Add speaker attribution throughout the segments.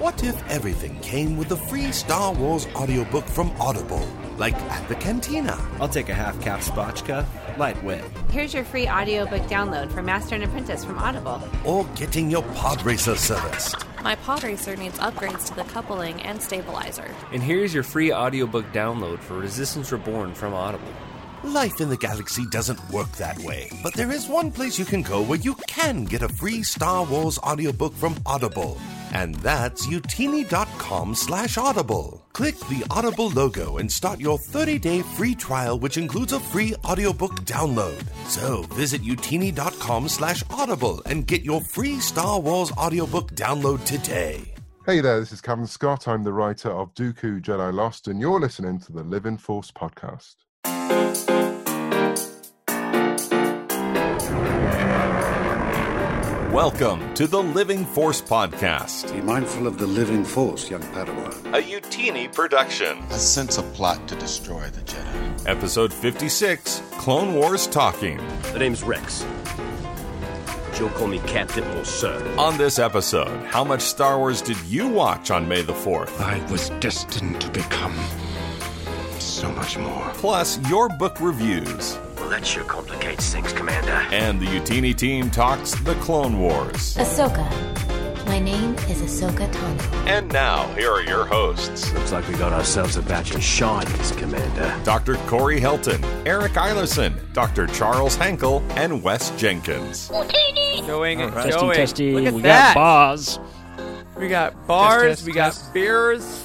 Speaker 1: What if everything came with a free Star Wars audiobook from Audible? Like at the cantina.
Speaker 2: I'll take a half cap spotchka, lightweight.
Speaker 3: Here's your free audiobook download for Master and Apprentice from Audible.
Speaker 1: Or getting your pod racer serviced.
Speaker 4: My pod racer needs upgrades to the coupling and stabilizer.
Speaker 5: And here's your free audiobook download for Resistance Reborn from Audible.
Speaker 1: Life in the galaxy doesn't work that way, but there is one place you can go where you can get a free Star Wars audiobook from Audible. And that's youtini.com slash audible. Click the Audible logo and start your 30-day free trial, which includes a free audiobook download. So visit youtini.com slash audible and get your free Star Wars audiobook download today.
Speaker 6: Hey there, this is Kevin Scott. I'm the writer of Dooku Jedi Lost, and you're listening to the Living Force podcast.
Speaker 7: Welcome to the Living Force Podcast,
Speaker 8: Be mindful of the living force, young Padawan.
Speaker 7: a Youtini production.
Speaker 9: I sense a plot to destroy the Jedi.
Speaker 7: Episode 56 Clone Wars Talking.
Speaker 10: The name's Rex. She'll call me Captain or Sir.
Speaker 7: On this episode, how much Star Wars did you watch on May the 4th?
Speaker 9: I was destined to become so much more.
Speaker 7: Plus, your book reviews.
Speaker 10: Well, that sure complicates things, Commander.
Speaker 7: And the Youtini team talks The Clone Wars.
Speaker 11: Ahsoka. My name is Ahsoka Tano.
Speaker 7: And now, here are your hosts
Speaker 10: Looks like we got ourselves a batch of shinies, Commander.
Speaker 7: Dr. Corey Helton, Eric Eilerson, Dr. Charles Hankel, and Wes Jenkins. Utini!
Speaker 12: Going,
Speaker 13: Testy,
Speaker 12: going.
Speaker 13: testy.
Speaker 12: Look at
Speaker 13: we
Speaker 12: that.
Speaker 13: got bars.
Speaker 12: We got bars.
Speaker 13: test,
Speaker 12: we got
Speaker 13: test.
Speaker 12: beers.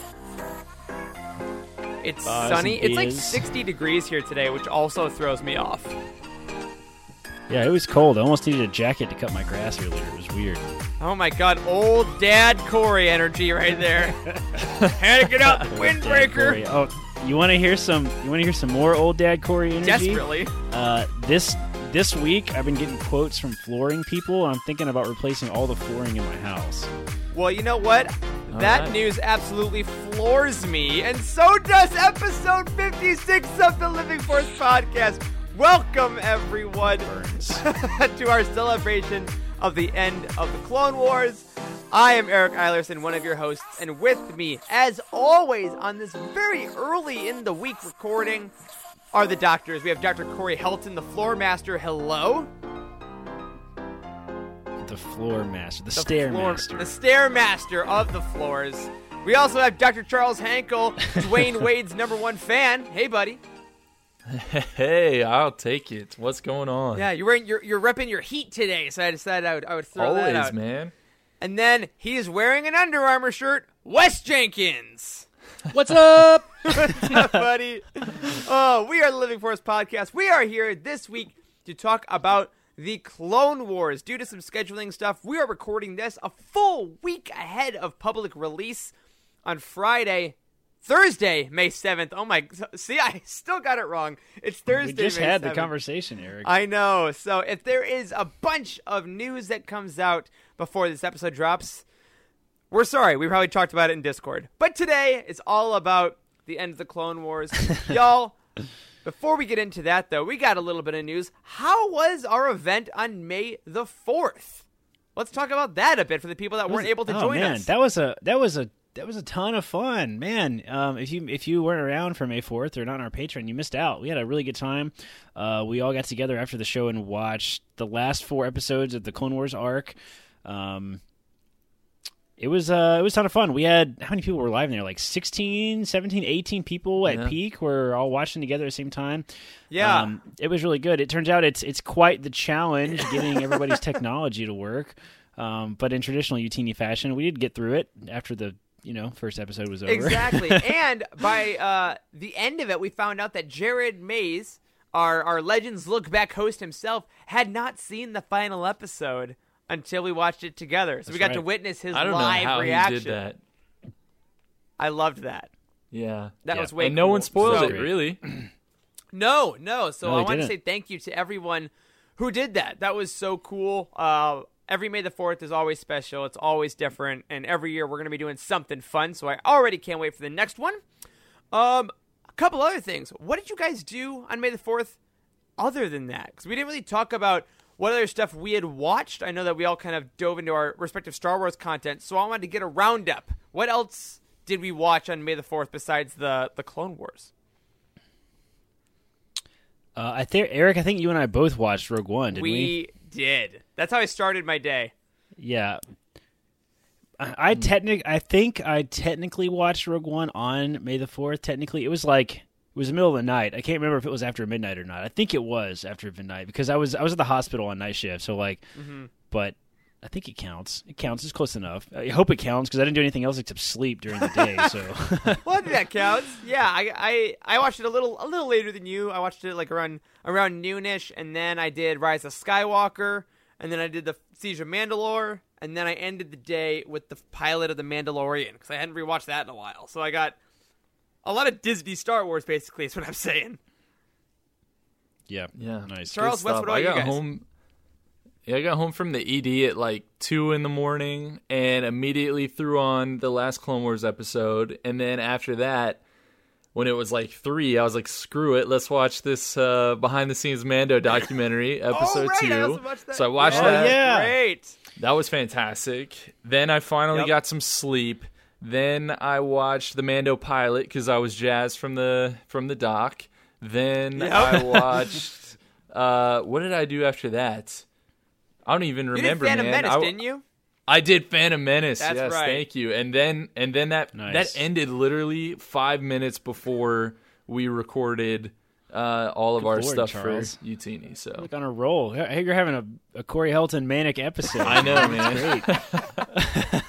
Speaker 12: It's
Speaker 13: Bars
Speaker 12: sunny. It's like 60 degrees here today, which also throws me off.
Speaker 13: Yeah, it was cold. I almost needed a jacket to cut my grass earlier. It was weird.
Speaker 12: Oh my god, old dad Corey energy right there. Had to get out the windbreaker.
Speaker 13: Oh, you want to hear some? You want to hear some more old dad Corey energy?
Speaker 12: Desperately.
Speaker 13: Uh, this this week, I've been getting quotes from flooring people. I'm thinking about replacing all the flooring in my house.
Speaker 12: Well, you know what? That
Speaker 13: right.
Speaker 12: news absolutely floors me, and so does episode 56 of the Living Force podcast. Welcome, everyone, to our celebration of the end of the Clone Wars. I am Eric Eilerson, one of your hosts, and with me, as always, on this very early in the week recording, are the doctors. We have Dr. Corey Helton, the floor master. Hello.
Speaker 13: The floor master, the,
Speaker 12: the
Speaker 13: stair
Speaker 12: floor-
Speaker 13: master.
Speaker 12: the stairmaster of the floors. We also have Dr. Charles Hankel, Dwyane Wade's number one fan. Hey, buddy.
Speaker 5: Hey, I'll take it. What's going on?
Speaker 12: Yeah, you're wearing you're you're repping your heat today, so I decided I would I would throw that
Speaker 5: Always,
Speaker 12: out.
Speaker 5: man.
Speaker 12: And then he is wearing an Under Armour shirt. Wes Jenkins.
Speaker 13: What's up?
Speaker 12: What's up, buddy? Oh, we are the Living Force podcast. We are here this week to talk about the Clone Wars. Due to some scheduling stuff, we are recording this a full week ahead of public release on Friday, Thursday, May 7th. Oh my, see, I still got it wrong. It's Thursday,
Speaker 13: we just
Speaker 12: May
Speaker 13: had the conversation, Eric.
Speaker 12: I know. So if there is a bunch of news that comes out before this episode drops, we're sorry. We probably talked about it in Discord. But today is all about the end of the Clone Wars. Y'all, before we get into that though, we got a little bit of news. How was our event on May the 4th? Let's talk about that a bit for the people that
Speaker 13: Was
Speaker 12: weren't able to
Speaker 13: oh,
Speaker 12: join
Speaker 13: man,
Speaker 12: us.
Speaker 13: That was a that was a that was a ton of fun, man. Um, if you if you weren't around for May Fourth or not on our Patreon, you missed out. We had a really good time. Uh, we all got together after the show and watched the last four episodes of the Clone Wars arc. Um, it was uh, it was a ton of fun. We had how many people were live in there? Like 16, 17, 18 people at
Speaker 5: Yeah.
Speaker 13: peak were all watching together at the same time.
Speaker 12: Yeah.
Speaker 13: Um, it was really good. It turns out it's it's quite the challenge getting everybody's technology to work. Um, but in traditional Youtini fashion, we did get through it after the you know first episode was over.
Speaker 12: Exactly. and by uh, the end of it, we found out that Jared Mays, our our Legends Look Back host himself, had not seen the final episode until we watched it together. So we
Speaker 5: That's
Speaker 12: got to witness his
Speaker 5: I don't know
Speaker 12: live
Speaker 5: how
Speaker 12: reaction.
Speaker 5: he did that.
Speaker 12: I loved that.
Speaker 5: Yeah,
Speaker 12: That
Speaker 5: Yeah.
Speaker 12: was way
Speaker 5: And no one spoiled
Speaker 12: So-
Speaker 5: it really.
Speaker 12: No, no. So
Speaker 5: No,
Speaker 12: I want to say thank you to everyone who did that. That was so cool. Uh, every May the 4th is always special. It's always different. And every year we're going to be doing something fun. So I already can't wait for the next one. Um, a couple other things. What did you guys do on May the 4th other than that? Because we didn't really talk about what other stuff we had watched. I know that we all kind of dove into our respective Star Wars content. So I wanted to get a roundup. What else did we watch on May the Fourth besides the the Clone Wars?
Speaker 13: Uh, I think Eric, I think you and I both watched Rogue One, didn't we?
Speaker 12: we did. That's how I started my day.
Speaker 13: Yeah. I, I technic I think I technically watched Rogue One on May the Fourth. Technically, it was like it was the middle of the night. I can't remember if it was after midnight or not. I think it was after midnight because I was I was at the hospital on night shift. So like,
Speaker 12: Mhm.
Speaker 13: but I think it counts. It counts. It's close enough. I hope it counts because I didn't do anything else except sleep during the day. So
Speaker 12: well, I think that counts. Yeah, I, I I watched it a little a little later than you. I watched it like around around noonish, and then I did Rise of Skywalker, and then I did the Siege of Mandalore, and then I ended the day with the pilot of the Mandalorian because I hadn't rewatched that in a while. So I got a lot of Disney Star Wars, basically, is what I'm saying.
Speaker 13: yeah,
Speaker 14: Yeah,
Speaker 13: nice.
Speaker 12: Charles,
Speaker 14: Good
Speaker 12: what about
Speaker 14: I
Speaker 12: you
Speaker 14: got
Speaker 12: guys?
Speaker 14: home. Yeah, I got home from the ED at like two in the morning, and immediately threw on the last Clone Wars episode. And then after that, when it was like three, I was like, "Screw it, let's watch this uh, behind the scenes Mando documentary episode
Speaker 12: oh, right,
Speaker 14: two."
Speaker 12: I also watched that.
Speaker 14: So I watched
Speaker 12: yeah,
Speaker 14: that.
Speaker 13: yeah.
Speaker 12: Great.
Speaker 14: That was fantastic. Then I finally
Speaker 12: Yep.
Speaker 14: got some sleep. Then I watched the Mando pilot because I was jazzed from the from the doc. Then
Speaker 12: Yep.
Speaker 14: I watched. uh, what did I do after that? I don't even
Speaker 12: You
Speaker 14: remember.
Speaker 12: did Phantom
Speaker 14: man.
Speaker 12: Menace,
Speaker 14: I,
Speaker 12: didn't you?
Speaker 14: I did Phantom Menace.
Speaker 12: That's
Speaker 14: yes,
Speaker 12: right.
Speaker 14: thank you. And then and then that
Speaker 13: Nice.
Speaker 14: that ended literally five minutes before we recorded uh, all of
Speaker 13: Good
Speaker 14: our
Speaker 13: lord,
Speaker 14: stuff
Speaker 13: Charles.
Speaker 14: for Youtini. So
Speaker 13: Look on a roll. Hey, You're having a, a Corey Helton manic episode.
Speaker 14: I know,
Speaker 13: That's
Speaker 14: man.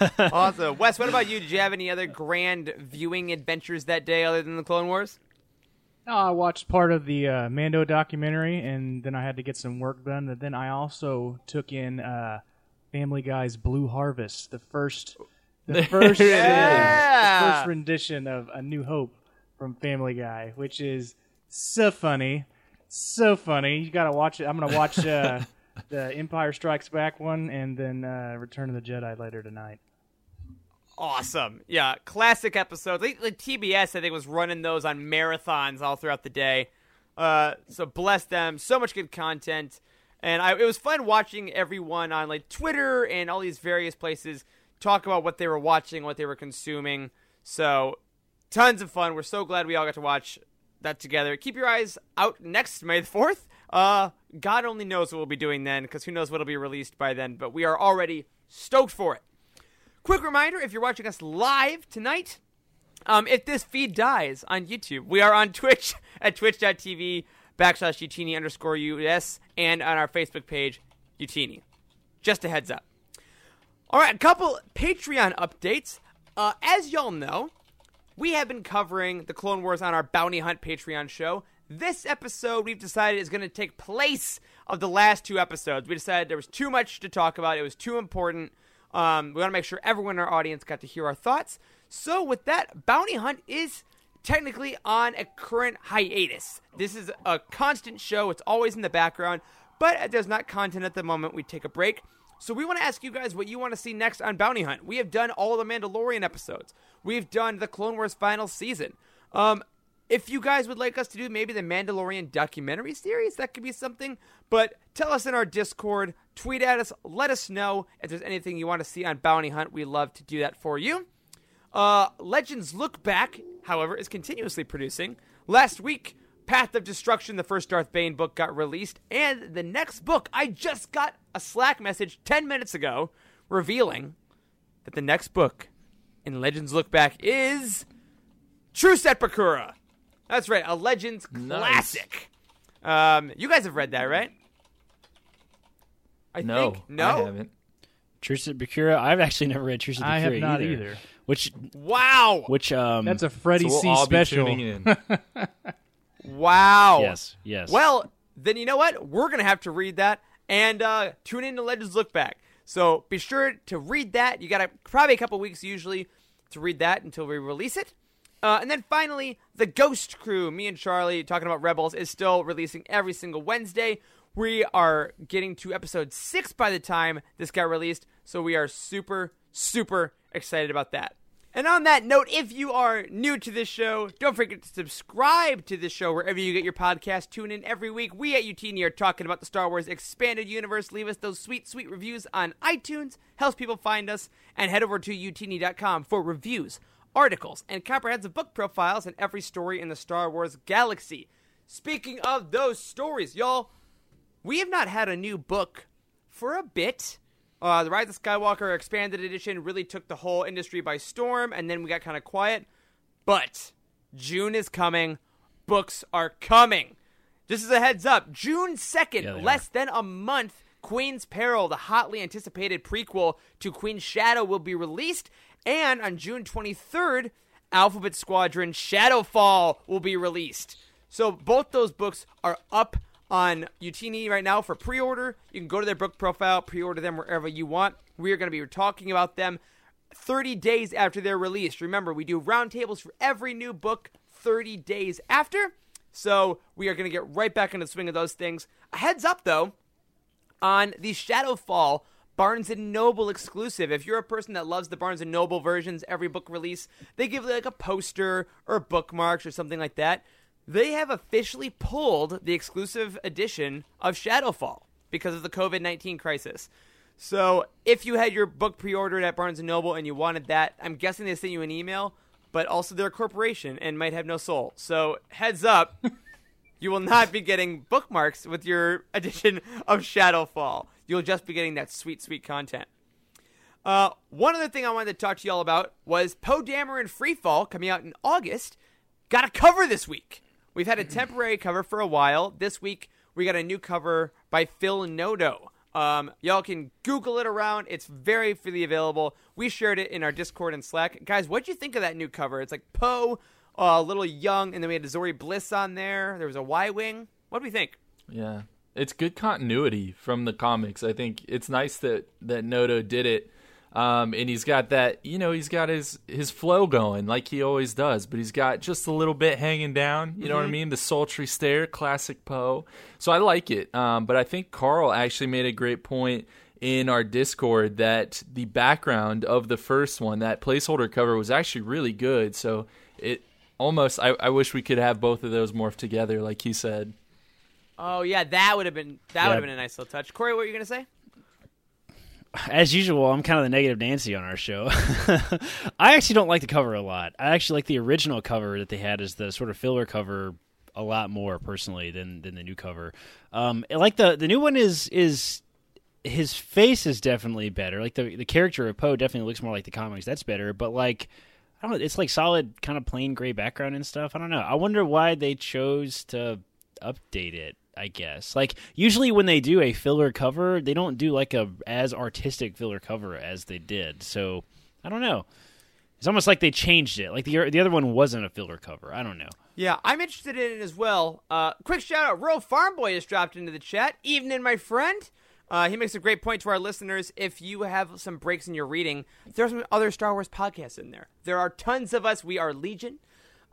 Speaker 13: Great.
Speaker 12: awesome. Wes, what about you? Did you have any other grand viewing adventures that day other than the Clone Wars?
Speaker 15: No, I watched part of the uh, Mando documentary, and then I had to get some work done. And then I also took in uh, Family Guy's Blue Harvest, the first, the first,
Speaker 14: it is.
Speaker 15: uh, the first rendition of A New Hope from Family Guy, which is so funny, so funny. You gotta watch it. I'm gonna watch uh, the Empire Strikes Back one, and then uh, Return of the Jedi later tonight.
Speaker 12: Awesome. Yeah, classic episodes. Like, like TBS, I think, was running those on marathons all throughout the day. Uh, so bless them. So much good content. And I, it was fun watching everyone on like Twitter and all these various places talk about what they were watching, what they were consuming. So tons of fun. We're so glad we all got to watch that together. Keep your eyes out next May the 4th. Uh, God only knows what we'll be doing then, because who knows what'll be released by then. But we are already stoked for it. Quick reminder if you're watching us live tonight, um, if this feed dies on YouTube, we are on Twitch at twitch.tv backslash Youtini underscore US and on our Facebook page, Youtini. Just a heads up. All right, a couple Patreon updates. Uh, as y'all know, we have been covering the Clone Wars on our Bounty Hunt Patreon show. This episode, we've decided, is going to take place of the last two episodes. We decided there was too much to talk about. It was too important. Um, we want to make sure everyone in our audience got to hear our thoughts. So, with that, Bounty Hunt is technically on a current hiatus. This is a constant show, it's always in the background, but there's not content at the moment, we take a break. So, we want to ask you guys what you want to see next on Bounty Hunt. We have done all the Mandalorian episodes, we've done the Clone Wars final season. Um, if you guys would like us to do maybe the Mandalorian documentary series, that could be something. But tell us in our Discord, tweet at us, let us know if there's anything you want to see on Bounty Hunt. We love to do that for you. Uh, Legends Look Back, however, is continuously producing. Last week, Path of Destruction, the first Darth Bane book, got released, and the next book, I just got a Slack message 10 minutes ago revealing that the next book in Legends Look Back is Truce at Bakura. That's right, a Legends classic. Um, you guys have read that, right? I
Speaker 14: no,
Speaker 12: think no.
Speaker 14: I haven't.
Speaker 13: Truce at Bakura. I've actually never read Truce at Bakura
Speaker 15: I have not either.
Speaker 13: Which
Speaker 12: Wow.
Speaker 13: which um
Speaker 15: That's a Freddy
Speaker 14: So we'll
Speaker 15: C
Speaker 14: all be
Speaker 15: special.
Speaker 12: Wow.
Speaker 13: yes yes.
Speaker 12: Well, then you know what? We're gonna have to read that and uh, tune in to Legends Look Back. So be sure to read that. You got a, probably a couple weeks usually to read that until we release it. Uh, and then finally, the Ghost Crew, me and Charlie talking about Rebels, is still releasing every single Wednesday. We are getting to episode six by the time this got released, so we are super, super excited about that. And on that note, if you are new to this show, don't forget to subscribe to this show wherever you get your podcast. Tune in every week. We at Youtini are talking about the Star Wars Expanded Universe. Leave us those sweet, sweet reviews on iTunes. Helps people find us. And head over to youtini.com for reviews, articles, and comprehensive book profiles on every story in the Star Wars galaxy. Speaking of those stories, y'all, we have not had a new book for a bit. Uh, the Rise of Skywalker Expanded Edition really took the whole industry by storm, and then we got kind of quiet. But June is coming. Books are coming. Just as a heads up, June 2nd,
Speaker 13: Yeah,
Speaker 12: less than a month, Queen's Peril, the hotly anticipated prequel to Queen's Shadow, will be released. And on June 23rd, Alphabet Squadron Shadowfall will be released. So both those books are up on Youtini right now for pre-order. You can go to their book profile, pre-order them wherever you want. We are going to be talking about them 30 days after their release. Remember, we do roundtables for every new book 30 days after. So we are going to get right back into the swing of those things. A heads up, though, on the Shadowfall Barnes and Noble exclusive. If you're a person that loves the Barnes and Noble versions, every book release, they give like a poster or bookmarks or something like that. They have officially pulled the exclusive edition of Shadowfall because of the COVID 19 crisis. So, if you had your book pre ordered at Barnes and Noble and you wanted that, I'm guessing they sent you an email, but also they're a corporation and might have no soul. So, heads up, you will not be getting bookmarks with your edition of Shadowfall. You'll just be getting that sweet, sweet content. Uh, one other thing I wanted to talk to y'all about was Poe Dameron Freefall coming out in August. Got a cover this week. We've had a temporary cover for a while. This week we got a new cover by Phil Noto. Um, y'all can Google it around. It's very freely available. We shared it in our Discord and Slack. Guys, what'd you think of that new cover? It's like Poe, uh, a little young, and then we had Zorii Bliss on there. There was a Y Wing. What do we think?
Speaker 14: Yeah, it's good continuity from the comics. I think it's nice that that Noto did it, um, and he's got that. You know, he's got his his flow going like he always does, but he's got just a little bit hanging down. You know what I
Speaker 12: Mhm.
Speaker 14: mean? The sultry stare, classic Poe. So I like it. Um, but I think Carl actually made a great point in our Discord that the background of the first one, that placeholder cover, was actually really good. So it almost. I, I wish we could have both of those morphed together, like he said.
Speaker 12: Oh yeah, that would have been that
Speaker 13: Yeah.
Speaker 12: would have been a nice little touch. Corey, what were you gonna say?
Speaker 13: As usual, I'm kind of the negative Nancy on our show. I actually don't like the cover a lot. I actually like the original cover that they had as the sort of filler cover a lot more personally than than the new cover. Um, like the the new one is is his face is definitely better. Like the the character of Poe definitely looks more like the comics. That's better. But like I don't it's like solid kind of plain gray background and stuff. I don't know. I wonder why they chose to update it. I guess like usually when they do a filler cover, they don't do like a as artistic filler cover as they did. So I don't know. It's almost like they changed it. Like the the other one wasn't a filler cover. I don't know.
Speaker 12: Yeah, I'm interested in it as well. Uh, quick shout out, Rural Farm Boy has dropped into the chat. Evening, my friend. Uh, he makes a great point to our listeners. If you have some breaks in your reading, there's some other Star Wars podcasts in there. There are tons of us. We are Legion.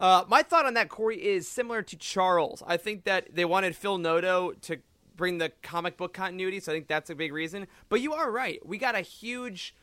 Speaker 12: Uh, my thought on that, Corey, is similar to Charles. I think that they wanted Phil Noto to bring the comic book continuity, so I think that's a big reason. But you are right. We got a huge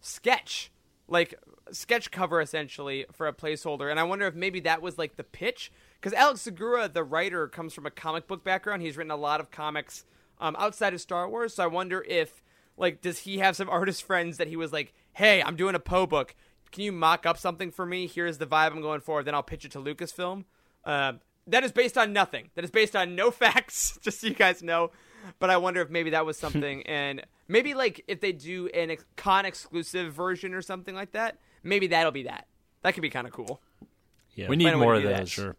Speaker 12: sketch, like sketch cover essentially for a placeholder, and I wonder if maybe that was like the pitch. Because Alex Segura, the writer, comes from a comic book background. He's written a lot of comics um, outside of Star Wars, so I wonder if like does he have some artist friends that he was like, "Hey, I'm doing a Poe book. Can you mock up something for me? Here's the vibe I'm going for. Then I'll pitch it to Lucasfilm." Uh, that is based on nothing. That is based on no facts, just so you guys know. But I wonder if maybe that was something, and maybe like if they do an ex- con exclusive version or something like that, maybe that'll be that. That could be kind of cool.
Speaker 14: Yeah, we need
Speaker 12: Find a way
Speaker 14: more of
Speaker 12: do that.
Speaker 14: those. Sure.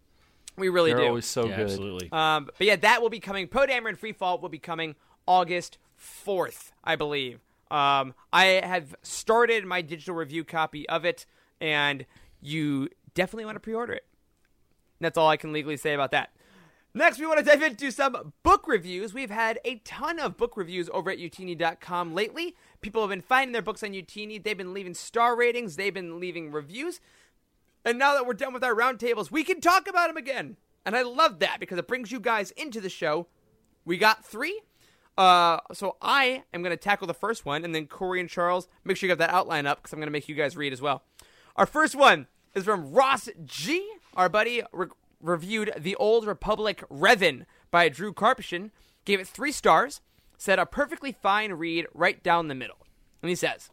Speaker 12: We really
Speaker 14: They're
Speaker 12: do.
Speaker 14: always so
Speaker 13: Yeah,
Speaker 14: good.
Speaker 13: absolutely.
Speaker 12: Um, but yeah, that will be coming. Poe Dameron Free Fall will be coming August 4th, I believe. Um, I have started my digital review copy of it, and you definitely want to pre order it. That's all I can legally say about that. Next, we want to dive into some book reviews. We've had a ton of book reviews over at youtini.com lately. People have been finding their books on Youtini. They've been leaving star ratings, they've been leaving reviews. And now that we're done with our roundtables, we can talk about them again. And I love that because it brings you guys into the show. We got three. Uh, so I am going to tackle the first one, and then Corey and Charles, make sure you got that outline up because I'm going to make you guys read as well. Our first one is from Ross G. Our buddy re- reviewed The Old Republic Revan by Drew Karpyshyn, gave it three stars, said a perfectly fine read right down the middle. And he says,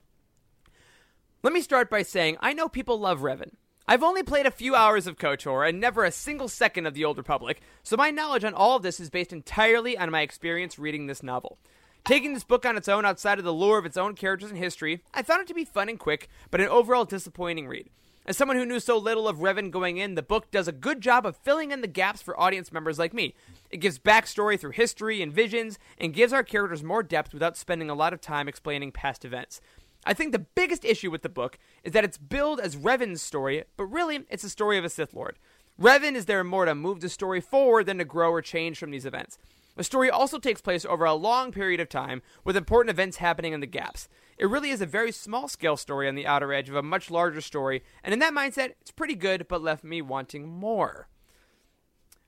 Speaker 12: Let me start by saying I know people love Revan. I've only played a few hours of KOTOR and never a single second of The Old Republic, so my knowledge on all of this is based entirely on my experience reading this novel. Taking this book on its own outside of the lore of its own characters and history, I found it to be fun and quick, but an overall disappointing read. As someone who knew so little of Revan going in, the book does a good job of filling in the gaps for audience members like me. It gives backstory through history and visions, and gives our characters more depth without spending a lot of time explaining past events. I think the biggest issue with the book is that it's billed as Revan's story, but really, it's the story of a Sith Lord. Revan is there more to move the story forward than to grow or change from these events. The story also takes place over a long period of time, with important events happening in the gaps. It really is a very small scale story on the outer edge of a much larger story, and in that mindset, it's pretty good, but left me wanting more.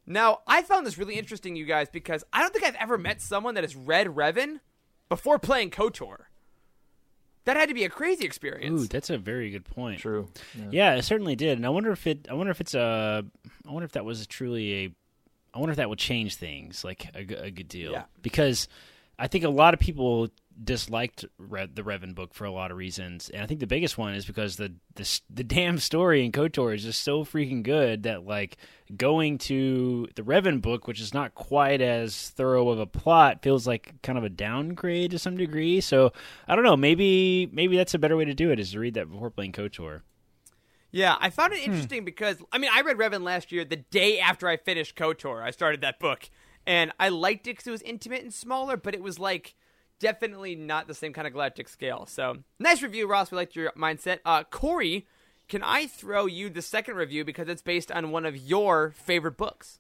Speaker 12: Now, I found this really interesting, you guys, because I don't think I've ever met someone that has read Revan before playing KOTOR. That had to be a crazy experience.
Speaker 13: Ooh, that's a very good point.
Speaker 14: True.
Speaker 13: Yeah. yeah, it certainly did. And I wonder if it. I wonder if it's a. I wonder if that was truly a. I wonder if that would change things like a, a good deal.
Speaker 12: Yeah.
Speaker 13: Because I think a lot of people disliked Re- the Revan book for a lot of reasons, and I think the biggest one is because the the, the damn story in Kotor is just so freaking good that like going to the Revan book, which is not quite as thorough of a plot, feels like kind of a downgrade to some degree. So I don't know, maybe maybe that's a better way to do it is to read that before playing Kotor.
Speaker 12: Yeah, I found it interesting hmm. because I mean I read Revan last year the day after I finished Kotor. I started that book, and I liked it because it was intimate and smaller, but it was like definitely not the same kind of galactic scale. So nice review, Ross. We liked your mindset. Uh, Corey, can I throw you the second review because it's based on one of your favorite books?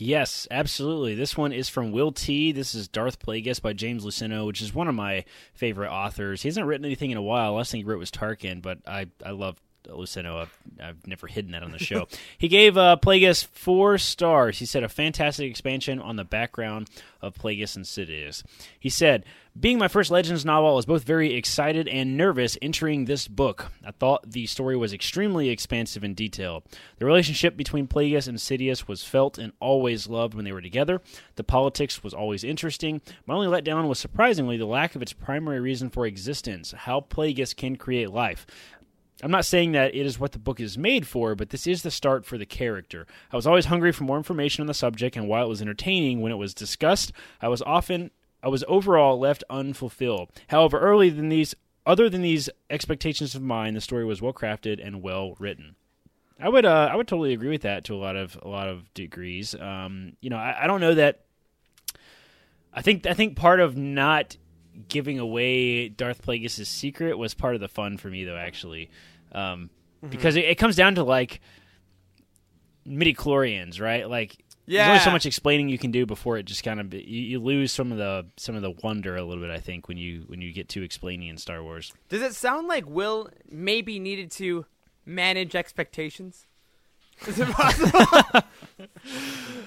Speaker 13: Yes, absolutely. This one is from Will T. This is Darth Plagueis by James Luceno, which is one of my favorite authors. He hasn't written anything in a while. Last thing he wrote was Tarkin, but I, I love Luceno. I've, I've never hidden that on the show. he gave uh, Plagueis four stars. He said a fantastic expansion on the background of Plagueis and Sidious. He said, being my first Legends novel, I was both very excited and nervous entering this book. I thought the story was extremely expansive and detailed. The relationship between Plagueis and Sidious was felt and always loved when they were together. The politics was always interesting. My only letdown was surprisingly the lack of its primary reason for existence, how Plagueis can create life. I'm not saying that it is what the book is made for, but this is the start for the character. I was always hungry for more information on the subject, and while it was entertaining when it was discussed, I was often I was overall left unfulfilled. However, early than these other than these expectations of mine, the story was well crafted and well written. I would uh, I would totally agree with that to a lot of a lot of degrees. Um, you know, I, I don't know that. I think I think part of not giving away Darth Plagueis' secret was part of the fun for me, though. Actually, um, mm-hmm. because it, it, comes down to like midi chlorians, right? Like, yeah. there's only so much explaining you can do before it just kind of you, you, lose some of the some of the wonder a little bit. I think when you when you get too explaining in Star Wars.
Speaker 12: Does it sound like Will maybe needed to manage expectations? Is it possible?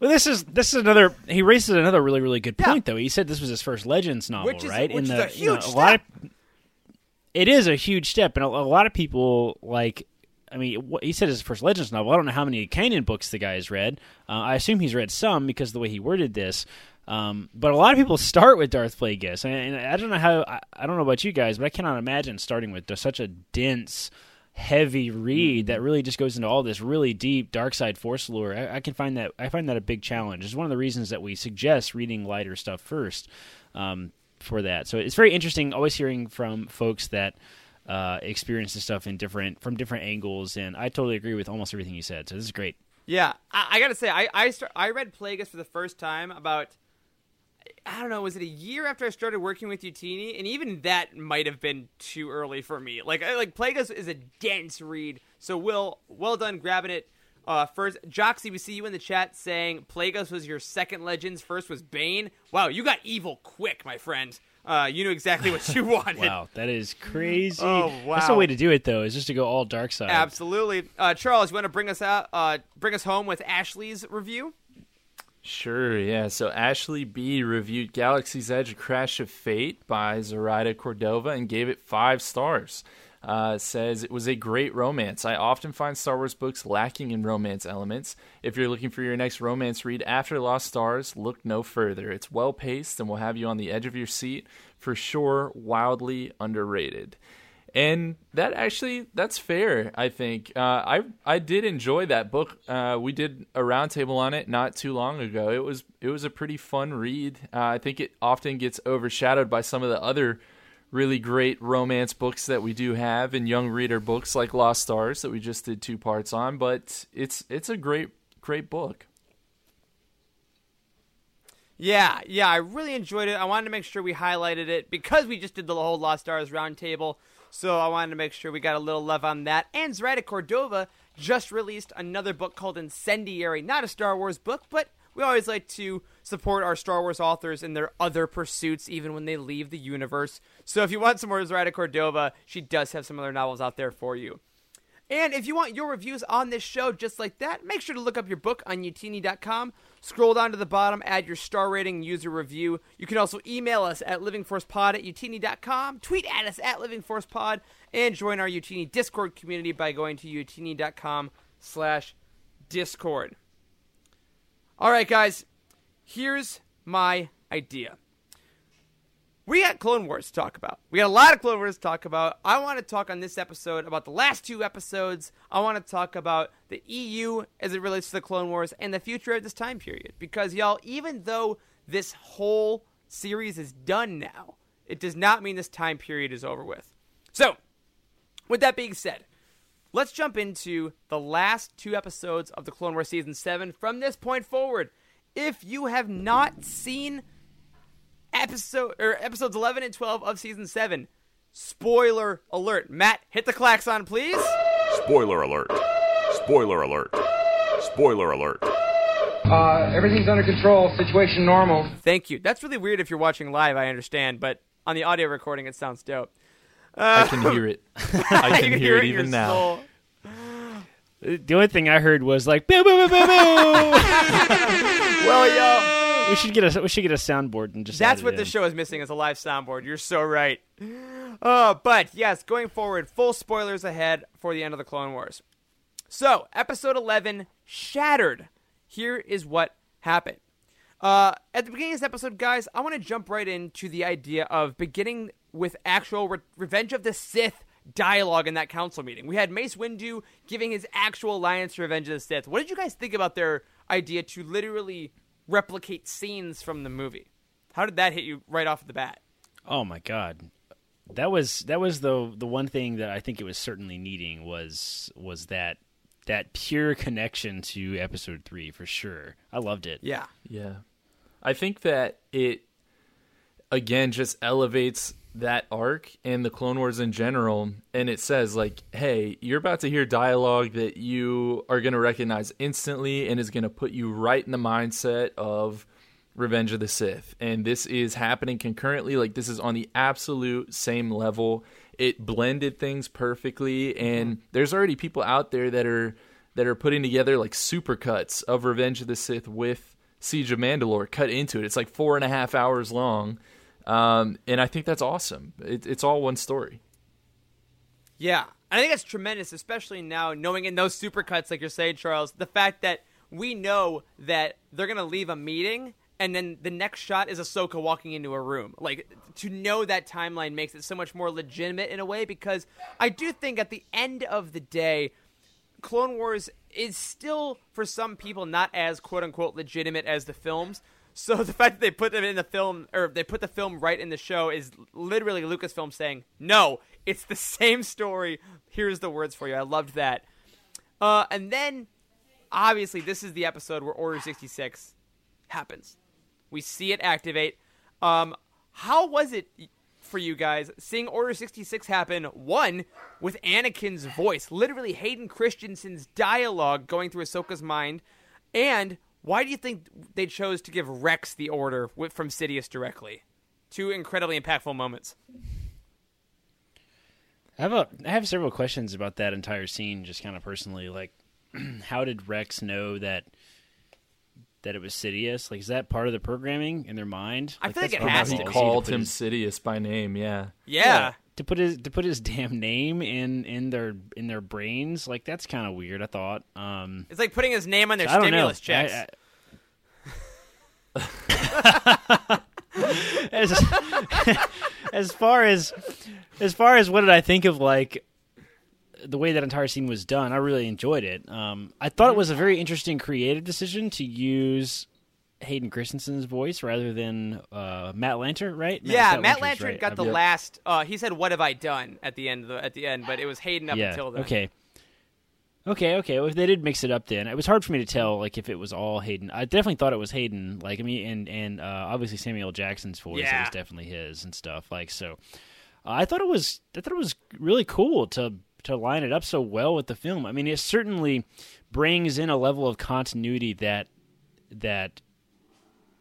Speaker 13: Well, this is this is another. He raises another really really good point yeah. though. He said this was his first Legends novel,
Speaker 12: which is,
Speaker 13: right?
Speaker 12: Which
Speaker 13: In
Speaker 12: is
Speaker 13: the,
Speaker 12: a huge you know,
Speaker 13: a
Speaker 12: step.
Speaker 13: lot of, it is a huge step, and a, a lot of people like. I mean, what, he said his first Legends novel. I don't know how many canon books the guy has read. Uh, I assume he's read some because of the way he worded this. Um, but a lot of people start with Darth Plagueis, and, and I don't know how. I, I, don't know about you guys, but I cannot imagine starting with such a dense heavy read that really just goes into all this really deep dark side force lore. I, I, can find that I find that a big challenge. It's one of the reasons that we suggest reading lighter stuff first um, for that. So it's very interesting always hearing from folks that uh, experience this stuff in different from different angles, and I totally agree with almost everything you said. So this is great.
Speaker 12: Yeah, I, I gotta say, I I, start, I read Plagueis for the first time about I don't know, was it a year after I started working with Youtini? And even that might have been too early for me. Like, like Plagueis is a dense read. So, Will, well done grabbing it. Uh, first, Joxy, we see you in the chat saying Plagueis was your second Legends. First was Bane. Wow, you got evil quick, my friend. Uh, you knew exactly what you wanted.
Speaker 13: wow, that is crazy.
Speaker 12: Oh wow,
Speaker 13: that's the way to do it, though, is just to go all dark side.
Speaker 12: Absolutely, uh, Charles. You want to bring us out, uh, bring us home with Ashley's review?
Speaker 14: Sure, yeah. So Ashley B reviewed Galaxy's Edge: Crash of Fate by Zoraida Cordova and gave it five stars. uh, says it was a great romance. I often find Star Wars books lacking in romance elements. If you're looking for your next romance read after Lost Stars, look no further. It's well paced and will have you on the edge of your seat for sure. Wildly underrated and that actually that's fair i think. Uh, i i did enjoy that book. Uh, we did a roundtable on it not too long ago. It was it was a pretty fun read. Uh, i think it often gets overshadowed by some of the other really great romance books that we do have and young reader books like lost stars that we just did two parts on but it's it's a great great book.
Speaker 12: Yeah, yeah, I really enjoyed it. I wanted to make sure we highlighted it because we just did the whole Lost Stars roundtable. So I wanted to make sure we got a little love on that. And Zoraida Cordova just released another book called Incendiary. Not a Star Wars book, but we always like to support our Star Wars authors in their other pursuits, even when they leave the universe. So if you want some more Zoraida Cordova, she does have some other novels out there for you. And if you want your reviews on this show just like that, make sure to look up your book on youtini.com. Scroll down to the bottom, add your star rating, user review. You can also email us at livingforcepod at youtini.com, tweet at us at livingforcepod, and join our Youtini Discord community by going to youtini.com slash discord. All right, guys, here's my idea we got Clone Wars to talk about. We got a lot of Clone Wars to talk about. I want to talk on this episode about the last two episodes. I want to talk about the EU as it relates to the Clone Wars and the future of this time period. Because, y'all, even though this whole series is done now, it does not mean this time period is over with. So, with that being said, let's jump into the last two episodes of the Clone Wars Season 7 from this point forward. If you have not seen episode or episodes 11 and 12 of season 7. Spoiler alert. Matt, hit the klaxon, please.
Speaker 7: Spoiler alert. Spoiler alert. Spoiler alert.
Speaker 16: Uh, everything's under control. Situation normal.
Speaker 12: Thank you. That's really weird if you're watching live, I understand, but on the audio recording, it sounds dope. Uh,
Speaker 14: I can hear it. I can, hear, it even now. Soul.
Speaker 13: The only thing I heard was like boo boo boo boo boo.
Speaker 12: well, y'all
Speaker 13: we should get a we should get a soundboard and just.
Speaker 12: That's what
Speaker 13: the
Speaker 12: show is missing is a live soundboard. You're so right. Uh, but yes, going forward, full spoilers ahead for the end of the Clone Wars. So, episode 11, Shattered. Here is what happened. Uh, at the beginning of this episode, guys, I want to jump right into the idea of beginning with actual Re- Revenge of the Sith dialogue in that council meeting. We had Mace Windu giving his actual alliance to Revenge of the Sith. What did you guys think about their idea to literally replicate scenes from the movie. How did that hit you right off the bat?
Speaker 13: Oh my god. That was that was the the one thing that I think it was certainly needing was was that that pure connection to episode 3 for sure. I loved it.
Speaker 12: Yeah.
Speaker 14: Yeah. I think that it again just elevates that arc and the Clone Wars in general, and it says like, "Hey, you're about to hear dialogue that you are going to recognize instantly, and is going to put you right in the mindset of Revenge of the Sith." And this is happening concurrently. Like this is on the absolute same level. It blended things perfectly, and mm-hmm. there's already people out there that are that are putting together like supercuts of Revenge of the Sith with Siege of Mandalore cut into it. It's like four and a half hours long um, and I think that's awesome. It, it's all one story.
Speaker 12: Yeah, I think that's tremendous, especially now knowing in those supercuts, like you're saying, Charles, the fact that we know that they're gonna leave a meeting and then the next shot is Ahsoka walking into a room. Like to know that timeline makes it so much more legitimate in a way because I do think at the end of the day, Clone Wars is still for some people not as quote unquote legitimate as the films. So the fact that they put them in the film, or they put the film right in the show, is literally Lucasfilm saying, "No, it's the same story. Here's the words for you." I loved that. Uh, and then, obviously, this is the episode where Order sixty six happens. We see it activate. Um, how was it for you guys seeing Order 66 happen? One, with Anakin's voice, literally Hayden Christensen's dialogue going through Ahsoka's mind, and why do you think they chose to give Rex the order from Sidious directly? Two incredibly impactful moments.
Speaker 13: I have a I have several questions about that entire scene, just kind of personally. Like, how did Rex know that that it was Sidious? Like, is that part of the programming in their mind?
Speaker 12: I
Speaker 13: like,
Speaker 12: feel like it has
Speaker 14: to. He called him his... Sidious by name. Yeah.
Speaker 12: Yeah.
Speaker 13: To put his to put his damn name in in their in their brains like that's kind of weird. I thought. Um,
Speaker 12: It's like putting his name on their
Speaker 13: I
Speaker 12: stimulus
Speaker 13: know.
Speaker 12: checks.
Speaker 13: I- as as far as as far as what did I think of like the way that entire scene was done, I really enjoyed it. Um, I thought it was a very interesting creative decision to use Hayden Christensen's voice rather than uh, Matt Lanter, right?
Speaker 12: yeah,
Speaker 13: Matt
Speaker 12: Matt Lanter
Speaker 13: right.
Speaker 12: got the last. Uh, he said, "What have I done?" at the end. Of the, at the end, but it was Hayden up
Speaker 13: yeah.
Speaker 12: until then.
Speaker 13: Okay. Okay, okay. Well, they did mix it up, then it was hard for me to tell, like if it was all Hayden. I definitely thought it was Hayden. Like I mean, and and uh, obviously Samuel Jackson's voice it was definitely his and stuff. Like so, uh, I thought it was. I thought it was really cool to to line it up so well with the film. I mean, it certainly brings in a level of continuity that that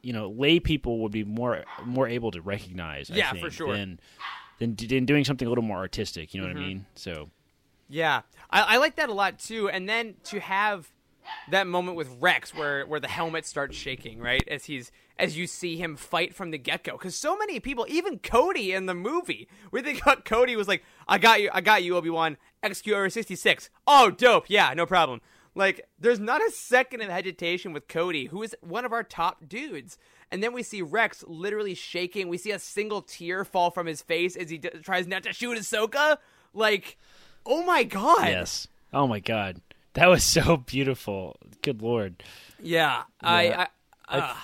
Speaker 13: you know lay people would be more more able to recognize. I
Speaker 12: Yeah,
Speaker 13: think,
Speaker 12: for sure.
Speaker 13: Than, than than doing something a little more artistic. You know what
Speaker 12: Mhm.
Speaker 13: I mean? So.
Speaker 12: Yeah, I, I like that a lot too. And then to have that moment with Rex, where where the helmet starts shaking, right as he's as you see him fight from the get go, because so many people, even Cody in the movie, we think Cody was like, "I got you, I got you, Obi Wan, Order sixty six. Oh, dope, yeah, no problem." Like, there's not a second of hesitation with Cody, who is one of our top dudes. And then we see Rex literally shaking. We see a single tear fall from his face as he d- tries not to shoot Ahsoka. Like, oh my god.
Speaker 13: Yes. Oh my god, that was so beautiful. Good lord.
Speaker 12: Yeah, I,
Speaker 14: Yeah.
Speaker 12: I,
Speaker 14: I-
Speaker 12: uh,
Speaker 14: I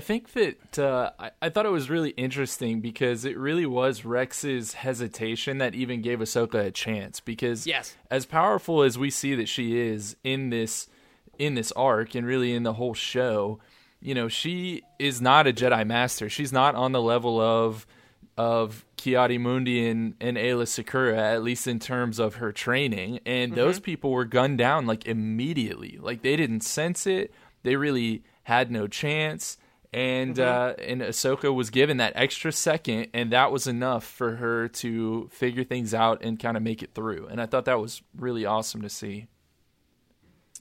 Speaker 14: think that uh, I, I thought it was really interesting because it really was Rex's hesitation that even gave Ahsoka a chance. Because
Speaker 12: Yes.
Speaker 14: as powerful as we see that she is in this in this arc and really in the whole show, you know, she is not a Jedi Master. She's not on the level of of Ki-Adi-Mundi and, and Aayla Secura, at least in terms of her training. And those people were gunned down like immediately. Like they didn't sense it. They really had no chance. And
Speaker 12: Mhm.
Speaker 14: uh, and Ahsoka was given that extra second, and that was enough for her to figure things out and kind of make it through. And I thought that was really awesome to see.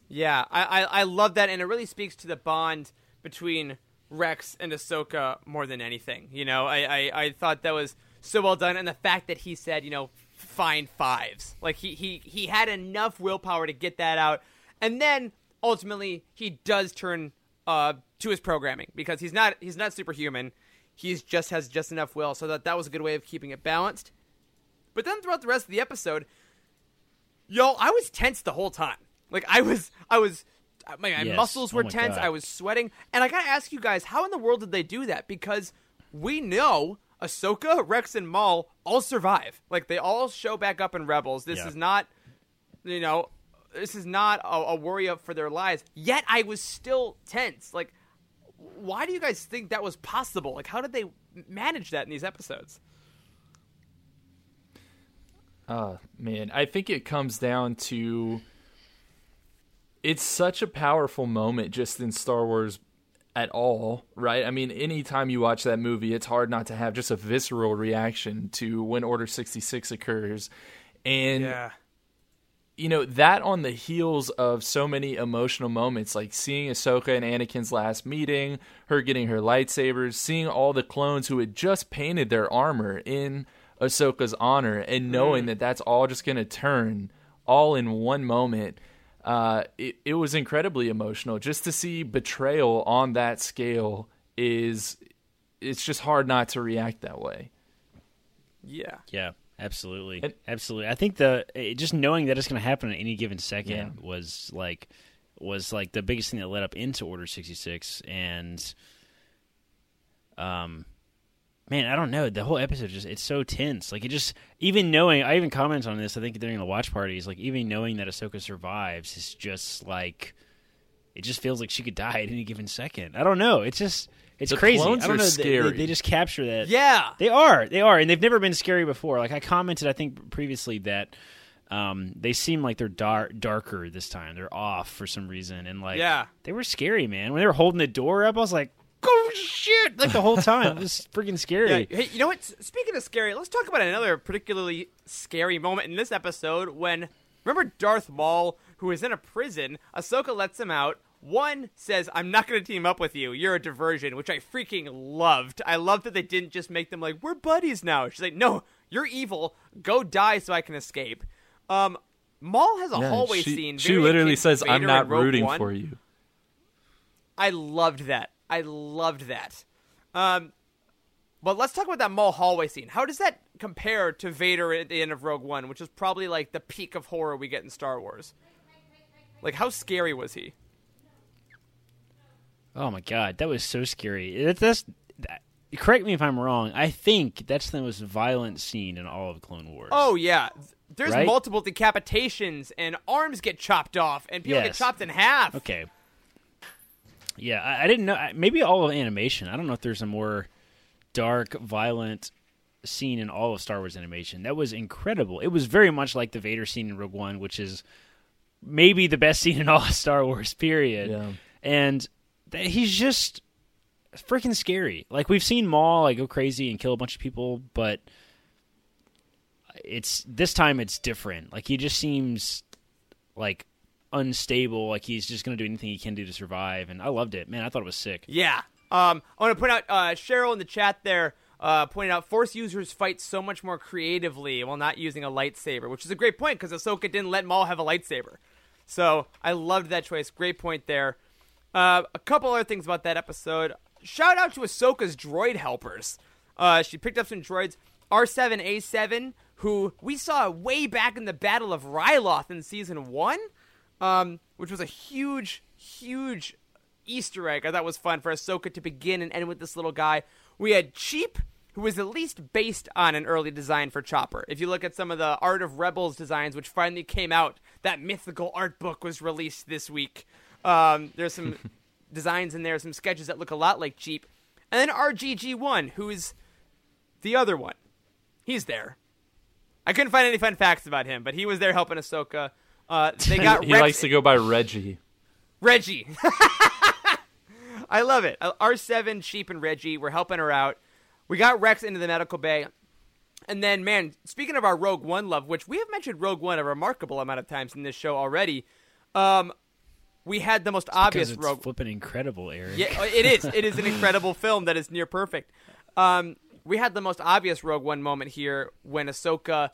Speaker 12: Yeah, I, I, I love that, and it really speaks to the bond between Rex and Ahsoka more than anything. You know, I, I, I thought that was so well done, and the fact that he said, you know, find Fives. Like, he, he, he had enough willpower to get that out, and then ultimately he does turn uh, to his programming because he's not he's not superhuman. He's just has just enough will, so that that was a good way of keeping it balanced. But then throughout the rest of the episode, yo, I was tense the whole time. Like I was, I was, my, my
Speaker 13: Yes.
Speaker 12: muscles were
Speaker 13: Oh my
Speaker 12: tense.
Speaker 13: God.
Speaker 12: I was sweating, and I gotta ask you guys, how in the world did they do that? Because we know Ahsoka, Rex, and Maul all survive. Like they all show back up in Rebels. This
Speaker 13: Yeah.
Speaker 12: is not, you know, this is not a, a worry up for their lives. Yet I was still tense. Like, why do you guys think that was possible? Like, how did they manage that in these episodes?
Speaker 14: Oh man, I think it comes down to it's such a powerful moment just in Star Wars at all, right? I mean, anytime you watch that movie, it's hard not to have just a visceral reaction to when Order 66 occurs. And
Speaker 12: Yeah.
Speaker 14: You know, that on the heels of so many emotional moments, like seeing Ahsoka and Anakin's last meeting, her getting her lightsabers, seeing all the clones who had just painted their armor in Ahsoka's honor, and knowing that that's all just going to turn all in one moment. Uh, it, it was incredibly emotional. Just to see betrayal on that scale is, it's just hard not to react that way.
Speaker 12: Yeah.
Speaker 13: Yeah, absolutely, absolutely. I think the just knowing that it's going to happen at any given second
Speaker 14: Yeah.
Speaker 13: was like was like the biggest thing that led up into Order sixty six, and um, man, I don't know. The whole episode just it's so tense. Like it just even knowing. I even commented on this. I think during the watch parties. Like even knowing that Ahsoka survives is just like it just feels like she could die at any given second. I don't know. It's just it's
Speaker 14: The
Speaker 13: crazy.
Speaker 14: clones
Speaker 13: I don't know. They- They, they just capture that.
Speaker 12: Yeah.
Speaker 13: They are. They are, and they've never been scary before. Like I commented, I think previously that um, they seem like they're dar- darker this time. They're off for some reason, and like
Speaker 12: Yeah.
Speaker 13: they were scary, man. When they were holding the door up, I was like, "Oh shit!" Like the whole time, it was freaking scary.
Speaker 12: Yeah. Hey, you know what? Speaking of scary, let's talk about another particularly scary moment in this episode when remember Darth Maul, who is in a prison. Ahsoka lets him out. One says, "I'm not going to team up with you. You're a diversion," which I freaking loved. I loved that they didn't just make them like we're buddies now. She's like, "No, you're evil. Go die so I can escape. Um, Maul has a
Speaker 14: Yeah,
Speaker 12: hallway
Speaker 14: she,
Speaker 12: scene.
Speaker 14: She literally says, "I'm not rooting
Speaker 12: One.
Speaker 14: for you."
Speaker 12: I loved that. I loved that. Um, but let's talk about that Maul hallway scene. How does that compare to Vader at the end of Rogue One, which is probably like the peak of horror we get in Star Wars? Like, how scary was he?
Speaker 13: Oh my god, that was so scary. That, that's that, correct me if I'm wrong. I think that's the most violent scene in all of Clone Wars.
Speaker 12: Oh yeah, there's
Speaker 13: Right?
Speaker 12: multiple decapitations and arms get chopped off and people get chopped in half.
Speaker 13: Okay. Yeah, I, I didn't know. I- Maybe all of animation. I don't know if there's a more dark, violent scene in all of Star Wars animation. That was incredible. It was very much like the Vader scene in Rogue One, which is maybe the best scene in all of Star Wars. Period.
Speaker 14: Yeah.
Speaker 13: And th- he's just freaking scary. Like we've seen Maul like go crazy and kill a bunch of people, but it's this time it's different. Like he just seems like unstable. Like he's just gonna do anything he can do to survive. And I loved it, man. I thought it was sick.
Speaker 12: Yeah. Um, I want to point out uh, Cheryl in the chat there uh, pointed out Force users fight so much more creatively while not using a lightsaber, which is a great point because Ahsoka didn't let Maul have a lightsaber. So I loved that choice. Great point there. Uh, a couple other things about that episode. Shout out to Ahsoka's droid helpers. Uh, she picked up some droids. R7A7, who we saw way back in the Battle of Ryloth in season one, um, which was a huge, huge Easter egg. I thought was fun for Ahsoka to begin and end with this little guy. We had Cheep, who was at least based on an early design for Chopper. If you look at some of the Art of Rebels designs, which finally came out, that mythical art book was released this week. Um, there's some designs in there, some sketches that look a lot like Cheep. And then RGG1, who is the other one. He's there. I couldn't find any fun facts about him, but he was there helping Ahsoka. Uh, they got
Speaker 14: he
Speaker 12: Rex-
Speaker 14: likes to go by Reggie.
Speaker 12: Reggie. I love it. Uh, R7, Cheep, and Reggie were helping her out. We got Rex into the medical bay. And then, man, speaking of our Rogue One love, which we have mentioned Rogue One a remarkable amount of times in this show already, um, we had the most obvious
Speaker 13: Because it's
Speaker 12: Rogue
Speaker 13: flipping incredible, Eric.
Speaker 12: yeah, it is. It is an incredible film that is near perfect. Um, we had the most obvious Rogue One moment here when Ahsoka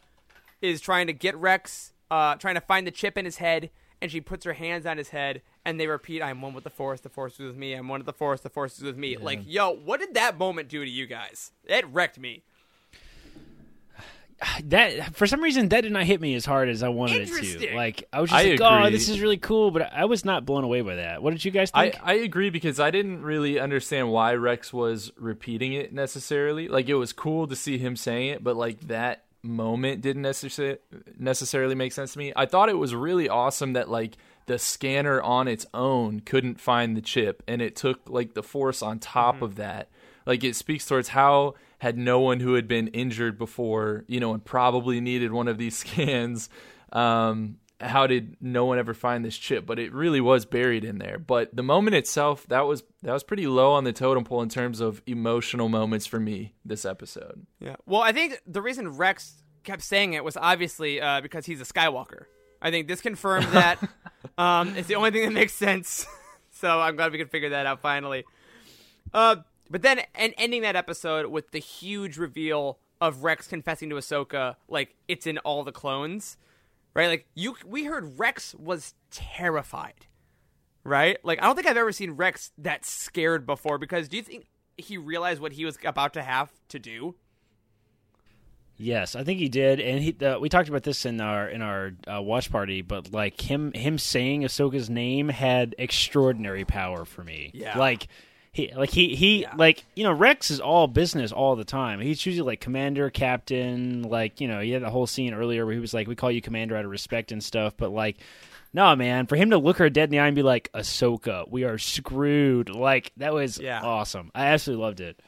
Speaker 12: is trying to get Rex, uh, trying to find the chip in his head, and she puts her hands on his head, and they repeat, "I'm one with the Force. The Force is with me. I'm one with the Force. The Force is with me." Like, yo, what did that moment do to you guys? It wrecked me.
Speaker 13: That for some reason that did not hit me as hard as I wanted it to. Like I was just
Speaker 14: I
Speaker 13: like, oh, this is really cool, but I was not blown away by that. What did you guys think?
Speaker 14: I agree because I didn't really understand why Rex was repeating it necessarily. Like it was cool to see him saying it, but like that moment didn't necessarily necessarily make sense to me. I thought it was really awesome that like the scanner on its own couldn't find the chip and it took like the force on top mm-hmm. of that. Like it speaks towards how had no one who had been injured before, you know, and probably needed one of these scans um, how did no one ever find this chip? But it really was buried in there. But the moment itself, that was that was pretty low on the totem pole in terms of emotional moments for me this episode.
Speaker 12: Yeah. Well, I think the reason Rex kept saying it was obviously uh, because he's a Skywalker. I think this confirmed that. um, it's the only thing that makes sense. so I'm glad we could figure that out finally. Uh, but then, and ending that episode with the huge reveal of Rex confessing to Ahsoka, like it's in all the clones, right? Like you, we heard Rex was terrified, right? Like I don't think I've ever seen Rex that scared before. Because do you think he realized what he was about to have to do?
Speaker 13: Yes, I think he did, and he uh, we talked about this in our in our uh, watch party. But like him him saying Ahsoka's name had extraordinary power for me.
Speaker 12: Yeah.
Speaker 13: like he like he he like you know Rex is all business all the time. He's usually like commander, captain. Like you know he had the whole scene earlier where he was like, "We call you commander out of respect and stuff." But like. No man, for him to look her dead in the eye and be like, "Ahsoka, we are screwed." Like that was awesome. I absolutely loved it.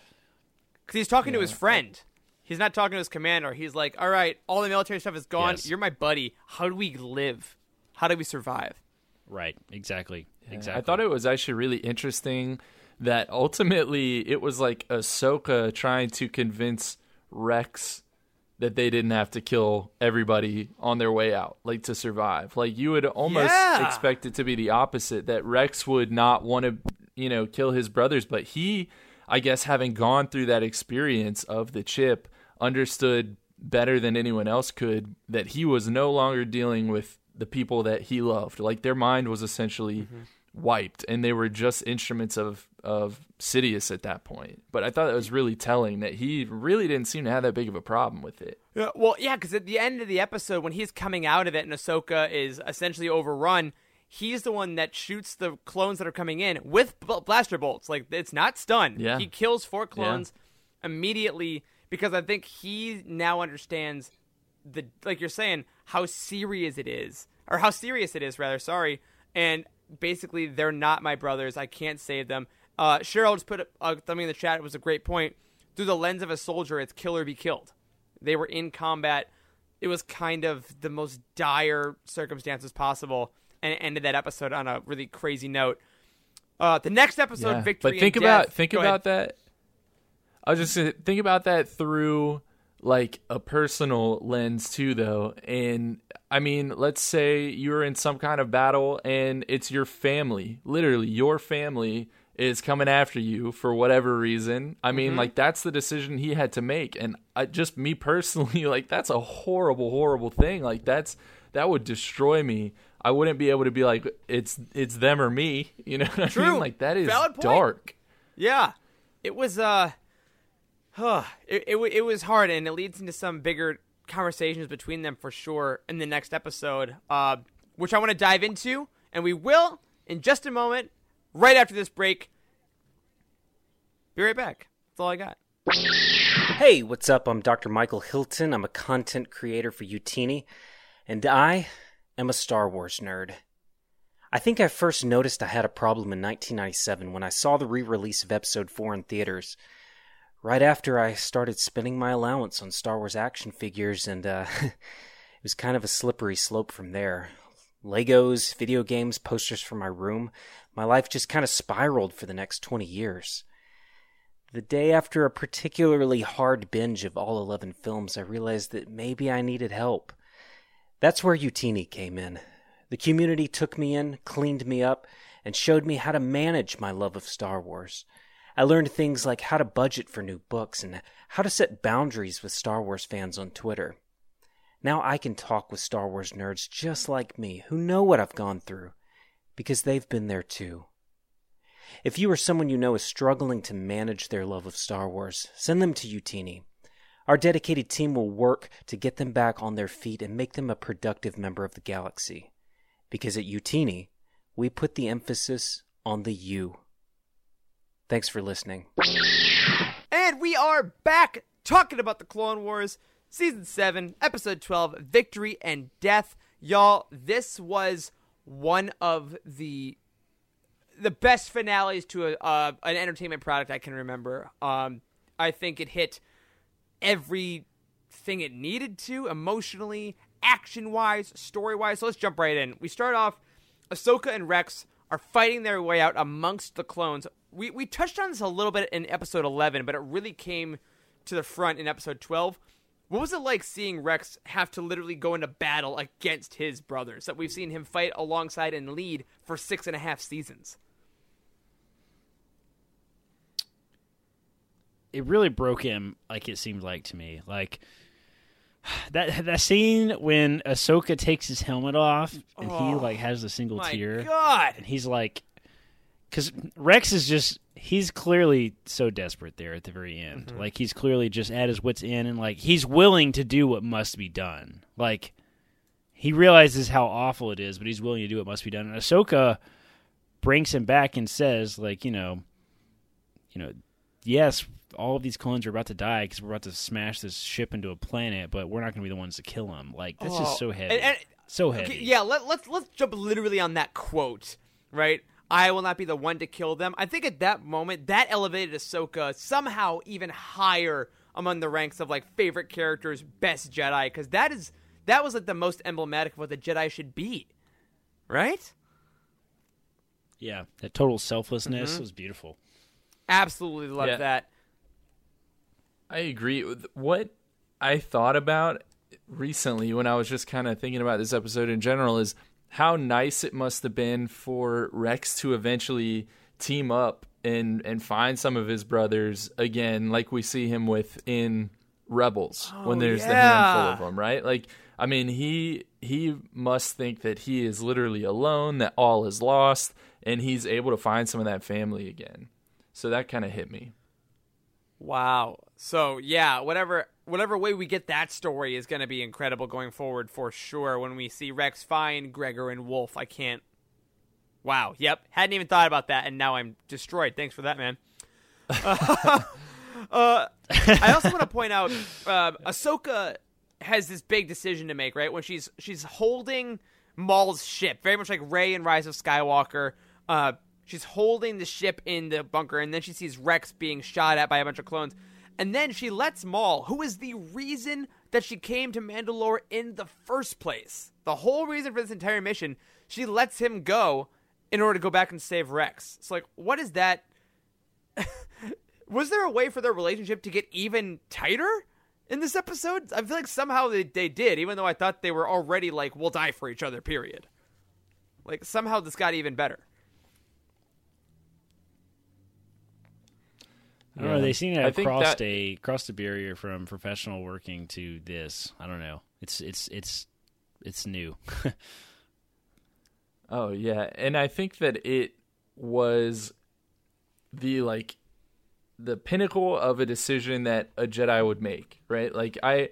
Speaker 12: Because he's talking to his friend. He's not talking to his commander. He's like, all right, all the military stuff is gone.
Speaker 13: Yes.
Speaker 12: You're my buddy. How do we live? How do we survive?
Speaker 13: Right, exactly, exactly.
Speaker 14: I thought it was actually really interesting that ultimately it was like Ahsoka trying to convince Rex that they didn't have to kill everybody on their way out, like to survive. Like you would almost
Speaker 12: Yeah.
Speaker 14: expect it to be the opposite that Rex would not want to, you know, kill his brothers, but he, I guess, having gone through that experience of the chip, understood better than anyone else could that he was no longer dealing with the people that he loved. Like their mind was essentially mm-hmm. Wiped, and they were just instruments of of Sidious at that point. But I thought it was really telling that he really didn't seem to have that big of a problem with it.
Speaker 12: Yeah, well, yeah, because at the end of the episode, when he's coming out of it and Ahsoka is essentially overrun, he's the one that shoots the clones that are coming in with blaster bolts. Like it's not stun.
Speaker 14: Yeah.
Speaker 12: He kills four clones yeah. immediately because I think he now understands the like you're saying how serious it is or how serious it is rather. Sorry, and basically they're not my brothers. I can't save them. Uh, Cheryl just put uh, something in the chat. It was a great point. Through the lens of a soldier, it's kill or be killed. They were in combat. It was kind of the most dire circumstances possible, and it ended that episode on a really crazy note. Uh, the next episode, yeah, victory.
Speaker 14: But think about think Go about ahead. that. I was just saying, think about that through like a personal lens too, though. And I mean, let's say you're in some kind of battle, and it's your family, literally your family is coming after you for whatever reason. I mean, mm-hmm. like that's the decision he had to make, and I, just me personally, like that's a horrible, horrible thing. Like that's that would destroy me. I wouldn't be able to be like it's it's them or me. You know what
Speaker 12: True.
Speaker 14: I mean? Like that is dark.
Speaker 12: Yeah, it was. Uh, huh. It, it it was hard, and it leads into some bigger conversations between them for sure in the next episode, uh, which I want to dive into, and we will in just a moment right after this break. Be right back. That's all I got.
Speaker 17: Hey, what's up? I'm Dr. Michael Hilton. I'm a content creator for Youtini, and I am a Star Wars nerd. I think I first noticed I had a problem in 1997 when I saw the re release of Episode 4 in theaters. Right after I started spending my allowance on Star Wars action figures, and uh, it was kind of a slippery slope from there. Legos, video games, posters for my room. My life just kind of spiraled for the next 20 years. The day after a particularly hard binge of all 11 films, I realized that maybe I needed help. That's where Youtini came in. The community took me in, cleaned me up, and showed me how to manage my love of Star Wars. I learned things like how to budget for new books and how to set boundaries with Star Wars fans on Twitter. Now I can talk with Star Wars nerds just like me who know what I've gone through because they've been there too. If you or someone you know is struggling to manage their love of Star Wars, send them to Youtini. Our dedicated team will work to get them back on their feet and make them a productive member of the galaxy. Because at Youtini, we put the emphasis on the you. Thanks for listening.
Speaker 12: And we are back talking about the Clone Wars. Season 7, Episode 12 Victory and Death. Y'all, this was one of the the best finales to a, uh, an entertainment product I can remember. Um, I think it hit everything it needed to emotionally, action wise, story wise. So let's jump right in. We start off Ahsoka and Rex are fighting their way out amongst the clones. We, we touched on this a little bit in episode 11, but it really came to the front in episode 12. What was it like seeing Rex have to literally go into battle against his brothers that we've seen him fight alongside and lead for six and a half seasons?
Speaker 13: It really broke him, like it seemed like to me. Like that that scene when Ahsoka takes his helmet off and oh, he like has a single tear.
Speaker 12: God,
Speaker 13: and he's like, because Rex is just he's clearly so desperate there at the very end. Mm-hmm. Like he's clearly just at his wits end and like he's willing to do what must be done. Like he realizes how awful it is, but he's willing to do what must be done. And Ahsoka brings him back and says, like, you know, you know, yes, all of these clones are about to die because we're about to smash this ship into a planet, but we're not going to be the ones to kill them. Like that's oh, just so heavy,
Speaker 12: and, and,
Speaker 13: so heavy.
Speaker 12: Okay, yeah, let, let's let's jump literally on that quote, right? I will not be the one to kill them. I think at that moment, that elevated Ahsoka somehow even higher among the ranks of like favorite characters, best Jedi, because that is that was like the most emblematic of what the Jedi should be, right?
Speaker 13: Yeah, that total selflessness mm-hmm. was beautiful.
Speaker 12: Absolutely love yeah. that.
Speaker 14: I agree. What I thought about recently when I was just kind of thinking about this episode in general is how nice it must have been for Rex to eventually team up and and find some of his brothers again, like we see him with in rebels
Speaker 12: Oh,
Speaker 14: when there's the handful of them, right? Like, I mean, he he must think that he is literally alone, that all is lost, and he's able to find some of that family again. So that kind of hit me.
Speaker 12: Wow. So yeah, whatever whatever way we get that story is going to be incredible going forward for sure. When we see Rex find Gregor and Wolffe, I can't. Wow. Yep. Hadn't even thought about that, and now I'm destroyed. Thanks for that, man. uh, I also want to point out uh, Ahsoka has this big decision to make, right? When she's she's holding Maul's ship, very much like Rey in Rise of Skywalker. Uh, she's holding the ship in the bunker, and then she sees Rex being shot at by a bunch of clones, and then she lets Maul, who is the reason that she came to Mandalore in the first place, the whole reason for this entire mission, she lets him go in order to go back and save Rex. It's like, what is that? was there a way for their relationship to get even tighter in this episode? I feel like somehow they, they did, even though I thought they were already like, we'll die for each other, period. Like, somehow this got even better.
Speaker 13: I don't know. They seem to have
Speaker 14: think
Speaker 13: crossed
Speaker 14: that-
Speaker 13: a crossed a barrier from professional working to this. I don't know. It's it's it's it's new.
Speaker 14: Oh yeah, and I think that it was the like the pinnacle of a decision that a Jedi would make, right? Like I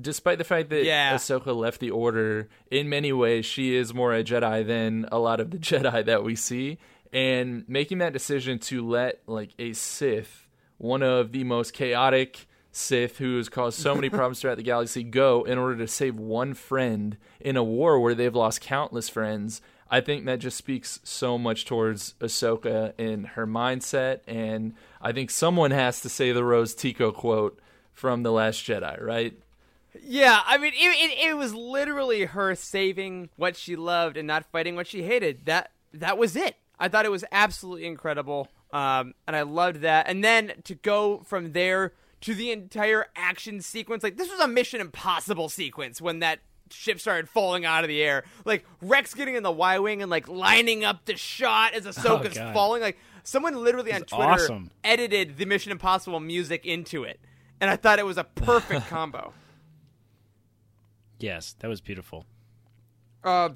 Speaker 14: despite the fact that
Speaker 12: Yeah.
Speaker 14: Ahsoka left the order, in many ways she is more a Jedi than a lot of the Jedi that we see. And making that decision to let like a Sith, one of the most chaotic Sith who has caused so many problems throughout the galaxy, go in order to save one friend in a war where they've lost countless friends. I think that just speaks so much towards Ahsoka and her mindset. And I think someone has to say the Rose Tico quote from The Last Jedi, right?
Speaker 12: Yeah, I mean, it, it, it was literally her saving what she loved and not fighting what she hated. That that was it. I thought it was absolutely incredible, um, and I loved that. And then to go from there to the entire action sequence, like this was a Mission Impossible sequence when that ship started falling out of the air. Like Rex getting in the Y wing and like lining up the shot as Ahsoka's
Speaker 13: God.
Speaker 12: falling. Like someone literally on Twitter
Speaker 13: awesome.
Speaker 12: edited the Mission Impossible music into it, and I thought it was a perfect combo.
Speaker 13: yes, that was beautiful.
Speaker 12: uh,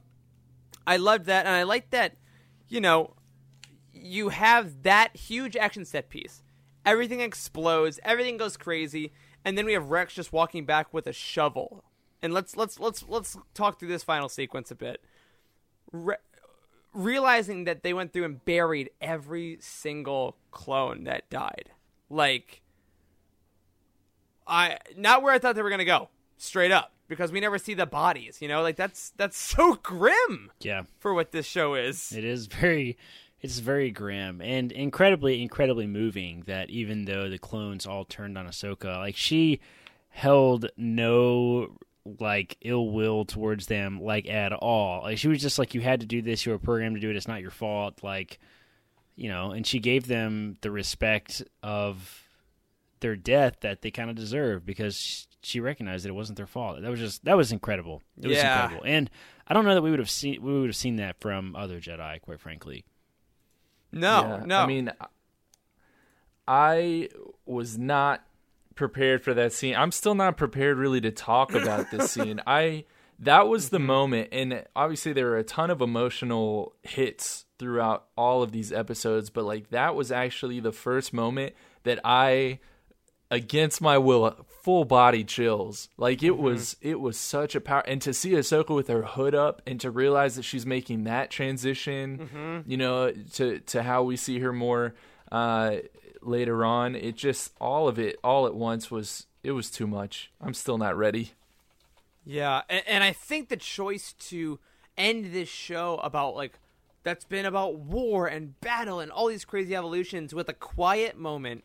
Speaker 12: I loved that, and I like that. You know, you have that huge action set piece. Everything explodes, everything goes crazy, and then we have Rex just walking back with a shovel. And let's let's let's let's talk through this final sequence a bit. Re- realizing that they went through and buried every single clone that died, like I not where I thought they were gonna go, straight up, because we never see the bodies. You know, like that's that's so grim
Speaker 13: Yeah,
Speaker 12: for what this show is.
Speaker 13: it is very it's very grim and incredibly incredibly moving. That even though the clones all turned on Ahsoka, like she held no like ill will towards them like at all. Like she was just like you had to do this. You were programmed to do it. It's not your fault. Like you know, and she gave them the respect of their death that they kind of deserve because she recognized that it wasn't their fault. That was just that was incredible. It was incredible, and I don't know that we would have seen we would have seen that from other Jedi, quite frankly.
Speaker 12: No,
Speaker 14: Yeah,
Speaker 12: no.
Speaker 14: I mean, I was not prepared for that scene. I'm still not prepared really to talk about this scene. I that was the mm-hmm. moment, and obviously there were a ton of emotional hits throughout all of these episodes, but like that was actually the first moment that I against my will full body chills. Like it was it was such a power and to see Ahsoka with her hood up and to realize that she's making that transition
Speaker 12: Mhm.
Speaker 14: you know to to how we see her more uh later on it just all of it all at once was it was too much. I'm still not ready.
Speaker 12: Yeah, and, and I think the choice to end this show about like that's been about war and battle and all these crazy evolutions with a quiet moment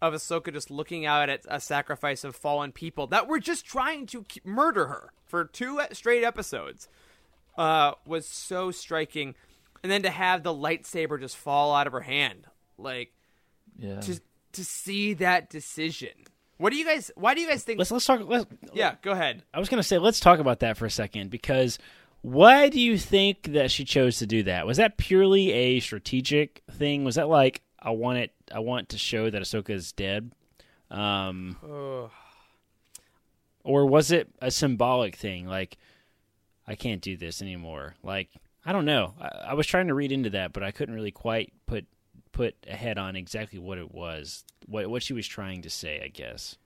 Speaker 12: of Ahsoka just looking out at a sacrifice of fallen people that were just trying to murder her for two straight episodes uh, was so striking, and then to have the lightsaber just fall out of her hand, like
Speaker 14: yeah
Speaker 12: to to see that decision. What do you guys? Why do you guys think?
Speaker 13: Let's let's talk. Let's,
Speaker 12: yeah, go ahead.
Speaker 13: I was gonna say let's talk about that for a second because why do you think that she chose to do that? Was that purely a strategic thing? Was that like I want it? I want to show that Ahsoka is dead. Um,
Speaker 12: Ugh.
Speaker 13: or was it a symbolic thing? Like, I can't do this anymore. Like, I don't know. I, I was trying to read into that, but I couldn't really quite put put a head on exactly what it was, what what she was trying to say. I guess.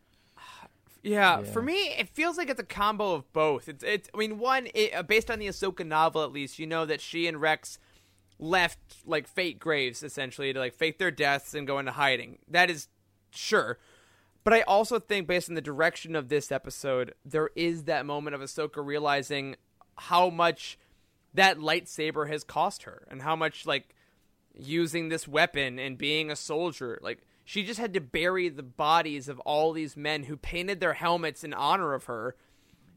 Speaker 12: Yeah, yeah, for me, it feels like it's a combo of both. It's, it's I mean, one, it, uh, based on the Ahsoka novel, at least, you know that she and Rex left like fate graves essentially to like fake their deaths and go into hiding. That is sure. But I also think, based on the direction of this episode, there is that moment of Ahsoka realizing how much that lightsaber has cost her and how much like using this weapon and being a soldier like she just had to bury the bodies of all these men who painted their helmets in honor of her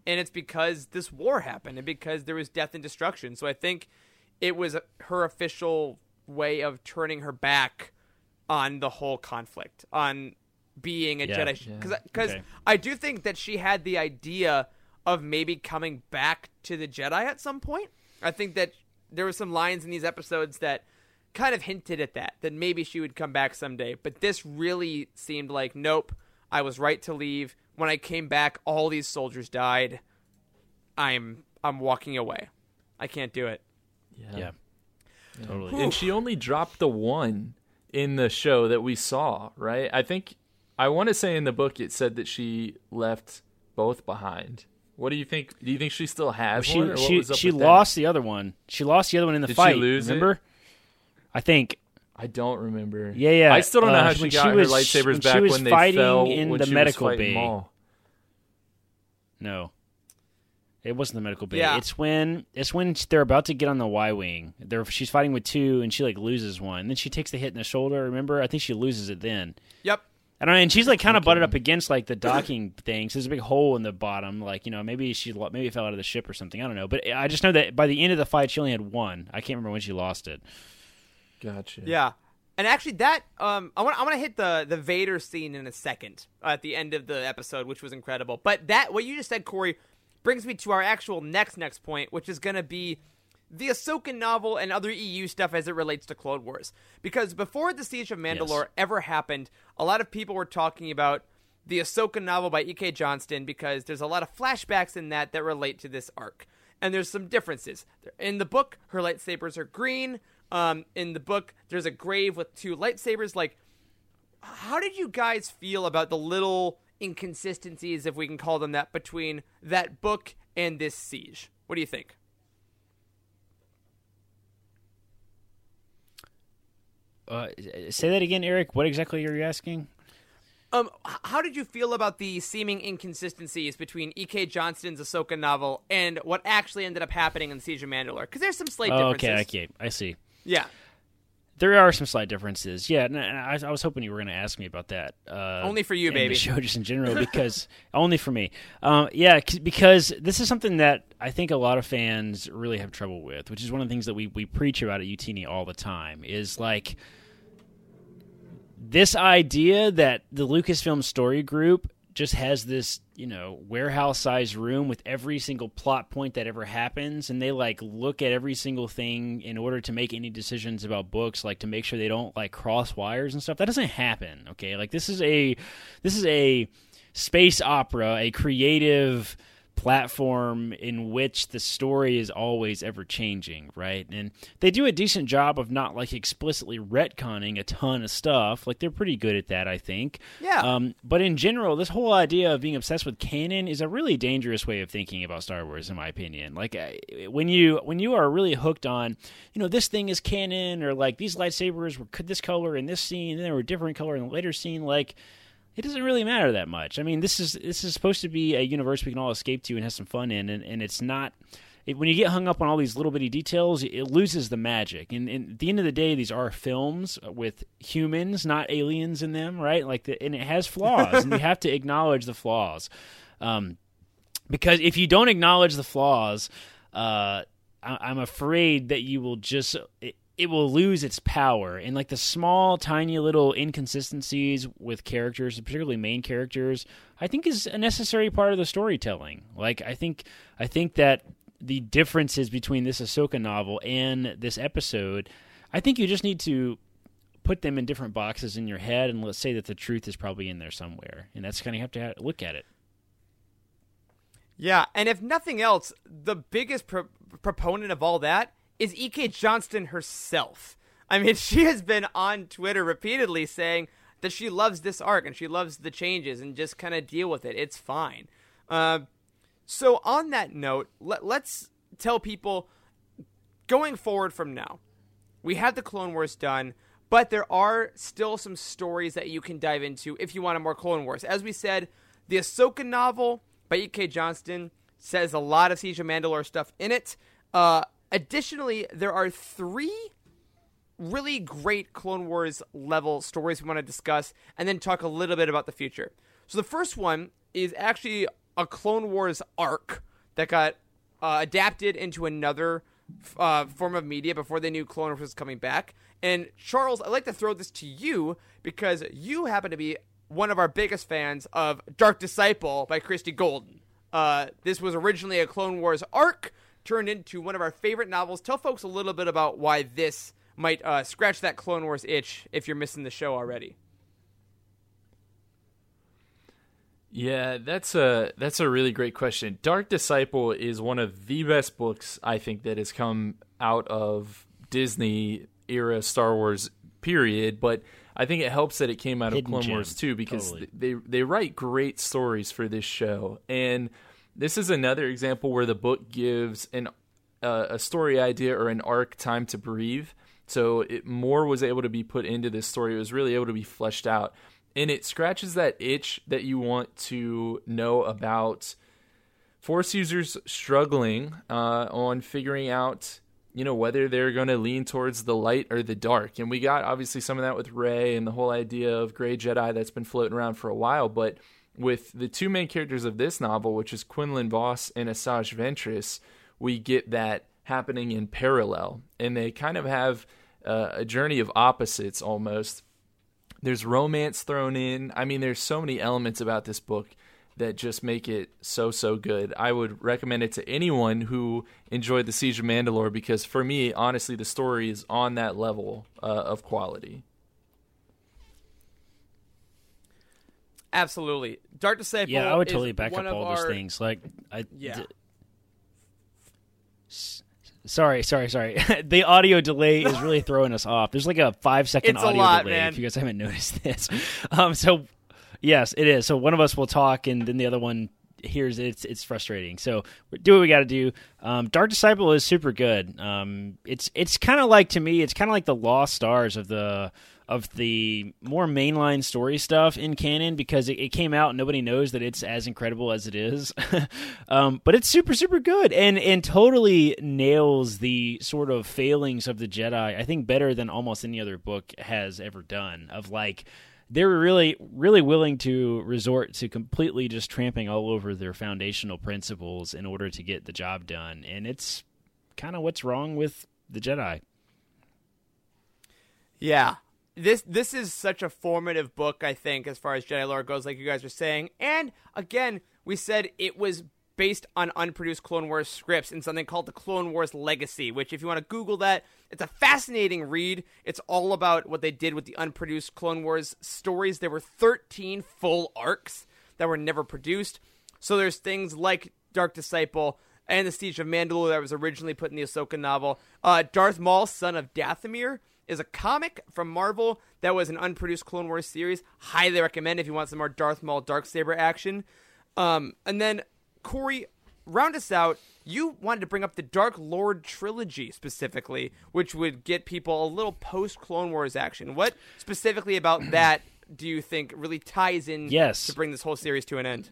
Speaker 12: and it's because this war happened and because there was death and destruction so i think it was her official way of turning her back on the whole conflict on being a
Speaker 13: yeah,
Speaker 12: jedi because yeah. because okay. i do think that she had the idea of maybe coming back to the jedi at some point i think that there were some lines in these episodes that kind of hinted at that, that maybe she would come back someday. But this really seemed like, nope, I was right to leave. When I came back, all these soldiers died. I'm I'm walking away. I can't do it.
Speaker 13: Yeah. yeah.
Speaker 14: Totally. And she only dropped the one in the show that we saw, right? I think I want to say in the book it said that she left both behind. What do you think? Do you think she still has
Speaker 13: well,
Speaker 14: one?
Speaker 13: She she, she lost that? the other one. She lost the other one in the
Speaker 14: Did
Speaker 13: fight.
Speaker 14: She lose
Speaker 13: remember?
Speaker 14: It?
Speaker 13: I think.
Speaker 14: I don't remember.
Speaker 13: Yeah, yeah.
Speaker 14: I still don't know
Speaker 13: uh,
Speaker 14: how she got
Speaker 13: she
Speaker 14: her
Speaker 13: was,
Speaker 14: lightsabers
Speaker 13: when
Speaker 14: back
Speaker 13: she was
Speaker 14: when they
Speaker 13: fighting
Speaker 14: fell
Speaker 13: in
Speaker 14: when
Speaker 13: the
Speaker 14: she
Speaker 13: medical
Speaker 14: was
Speaker 13: bay.
Speaker 14: Maul.
Speaker 13: No. It wasn't the medical bay.
Speaker 12: Yeah.
Speaker 13: It's when it's when they're about to get on the Y wing. They're she's fighting with two, and she like loses one. And then she takes the hit in the shoulder. Remember? I think she loses it then.
Speaker 12: Yep.
Speaker 13: I don't know, and she's like kind of butted up against like the docking thing. So there's a big hole in the bottom. Like you know, maybe she maybe fell out of the ship or something. I don't know, but I just know that by the end of the fight, she only had one. I can't remember when she lost it.
Speaker 14: Gotcha.
Speaker 12: Yeah, and actually, that um, I want I want to hit the the Vader scene in a second uh, at the end of the episode, which was incredible. But that what you just said, Corey, brings me to our actual next next point, which is going to be the Ahsoka novel and other EU stuff as it relates to Clone Wars. Because before the Siege of Mandalore
Speaker 13: Yes.
Speaker 12: ever happened, a lot of people were talking about the Ahsoka novel by E.K. Johnston because there's a lot of flashbacks in that that relate to this arc. And there's some differences. In the book, her lightsabers are green. Um, in the book, there's a grave with two lightsabers. Like, how did you guys feel about the little inconsistencies, if we can call them that, between that book and this siege? What do you think?
Speaker 13: Uh, say that again, Eric. What exactly are you asking?
Speaker 12: Um, how did you feel about the seeming inconsistencies between E.K. Johnston's Ahsoka novel and what actually ended up happening in the Siege of Mandalore? Because there's some slight
Speaker 13: Oh,
Speaker 12: differences.
Speaker 13: okay, okay, I see.
Speaker 12: Yeah.
Speaker 13: There are some slight differences. Yeah, and I, I was hoping you were going to ask me about that. Uh,
Speaker 12: Only for you, baby.
Speaker 13: The show just in general, because only for me. Um, yeah, c- because this is something that I think a lot of fans really have trouble with, which is one of the things that we we preach about at Youtini all the time. Is like this idea that the Lucasfilm Story Group just has this, you know, warehouse sized room with every single plot point that ever happens and they like look at every single thing in order to make any decisions about books like to make sure they don't like cross wires and stuff. That doesn't happen, okay? Like this is a this is a space opera, a creative platform in which the story is always ever changing, right? And they do a decent job of not like explicitly retconning a ton of stuff. Like they're pretty good at that, I think.
Speaker 12: Yeah.
Speaker 13: Um, but in general, this whole idea of being obsessed with canon is a really dangerous way of thinking about Star Wars, in my opinion. Like uh, when you when you are really hooked on, you know, this thing is canon, or like these lightsabers were this color in this scene, and they were a different color in the later scene, like it doesn't really matter that much. I mean, this is this is supposed to be a universe we can all escape to and have some fun in, and, and it's not. It, when you get hung up on all these little bitty details, it loses the magic. And, and at the end of the day, these are films with humans, not aliens in them, right? Like, the, and it has flaws, and you have to acknowledge the flaws. Um, because if you don't acknowledge the flaws, uh, I, I'm afraid that you will just. It, it will lose its power. And like the small tiny little inconsistencies with characters particularly main characters i think is a necessary part of the storytelling. Like i think i think that the differences between this ahsoka novel and this episode i think you just need to put them in different boxes in your head and let's say that the truth is probably in there somewhere. And that's kind of have to look at it.
Speaker 12: Yeah, and if nothing else, the biggest pro- proponent of all that is E.K. Johnston herself. I mean, she has been on Twitter repeatedly saying that she loves this arc and she loves the changes and just kind of deal with it. It's fine. Uh, so, on that note, let, let's tell people going forward from now, we have the Clone Wars done, but there are still some stories that you can dive into if you want a more Clone Wars. As we said, the Ahsoka novel by E.K. Johnston says a lot of Siege of Mandalore stuff in it. Uh, additionally, there are three really great Clone Wars level stories we want to discuss and then talk a little bit about the future. So the first one is actually a Clone Wars arc that got uh, adapted into another uh, form of media before they knew Clone Wars was coming back. And Charles, I'd like to throw this to you because you happen to be one of our biggest fans of Dark Disciple by Christie Golden. Uh, this was originally a Clone Wars arc turned into one of our favorite novels. Tell folks a little bit about why this might uh, scratch that Clone Wars itch if you're missing the show already.
Speaker 14: Yeah, that's a that's a really great question. Dark Disciple is one of the best books I think that has come out of Disney era Star Wars period, but I think it helps that it came out
Speaker 13: Hidden
Speaker 14: of Clone
Speaker 13: gem.
Speaker 14: Wars too because
Speaker 13: Totally.
Speaker 14: they they write great stories for this show. And this is another example where the book gives an uh, a story idea or an arc time to breathe. So it more was able to be put into this story. It was really able to be fleshed out. And it scratches that itch that you want to know about Force users struggling uh, on figuring out, you know, whether they're going to lean towards the light or the dark. And we got obviously some of that with Rey and the whole idea of Grey Jedi that's been floating around for a while. But with the two main characters of this novel, which is Quinlan Vos and Asajj Ventress, we get that happening in parallel. And they kind of have uh, a journey of opposites almost. There's romance thrown in. I mean, there's so many elements about this book that just make it so so good. I would recommend it to anyone who enjoyed the Siege of Mandalore because for me, honestly, the story is on that level uh, of quality.
Speaker 12: Absolutely, Dark Disciple.
Speaker 13: Yeah, I would totally back up all
Speaker 12: our-
Speaker 13: those things. Like, I
Speaker 12: Yeah.
Speaker 13: d- Sorry, sorry, sorry. the audio delay is really throwing us off. There's like a five second
Speaker 12: It's
Speaker 13: audio
Speaker 12: lot,
Speaker 13: delay.
Speaker 12: man.
Speaker 13: If you guys haven't noticed this, um, so yes, it is. So one of us will talk, and then the other one hears it. It's, it's frustrating. So do what we got to do. Um, Dark Disciple is super good. Um, it's it's kind of like to me, it's kind of like the lost stars of the of the more mainline story stuff in canon because it, it came out and nobody knows that it's as incredible as it is. um, but it's super super good and and totally nails the sort of failings of the Jedi. I think better than almost any other book has ever done. Of like they were really really willing to resort to completely just tramping all over their foundational principles in order to get the job done and it's kind of what's wrong with the jedi
Speaker 12: Yeah. This this is such a formative book, I think, as far as Jedi lore goes, like you guys were saying. And again, we said it was based on unproduced Clone Wars scripts in something called the Clone Wars Legacy, which if you want to Google that, it's a fascinating read. It's all about what they did with the unproduced Clone Wars stories. There were 13 full arcs that were never produced. So there's things like Dark Disciple and the Siege of Mandalore that was originally put in the Ahsoka novel. Uh, Darth Maul, son of Dathomir, is a comic from Marvel that was an unproduced Clone Wars series. Highly recommend if you want some more Darth Maul Dark Saber action. Um, and then Corey, round us out. You wanted to bring up the Dark Lord trilogy specifically, which would get people a little post Clone Wars action. What specifically about that do you think really ties in
Speaker 13: Yes.
Speaker 12: to bring this whole series to an end?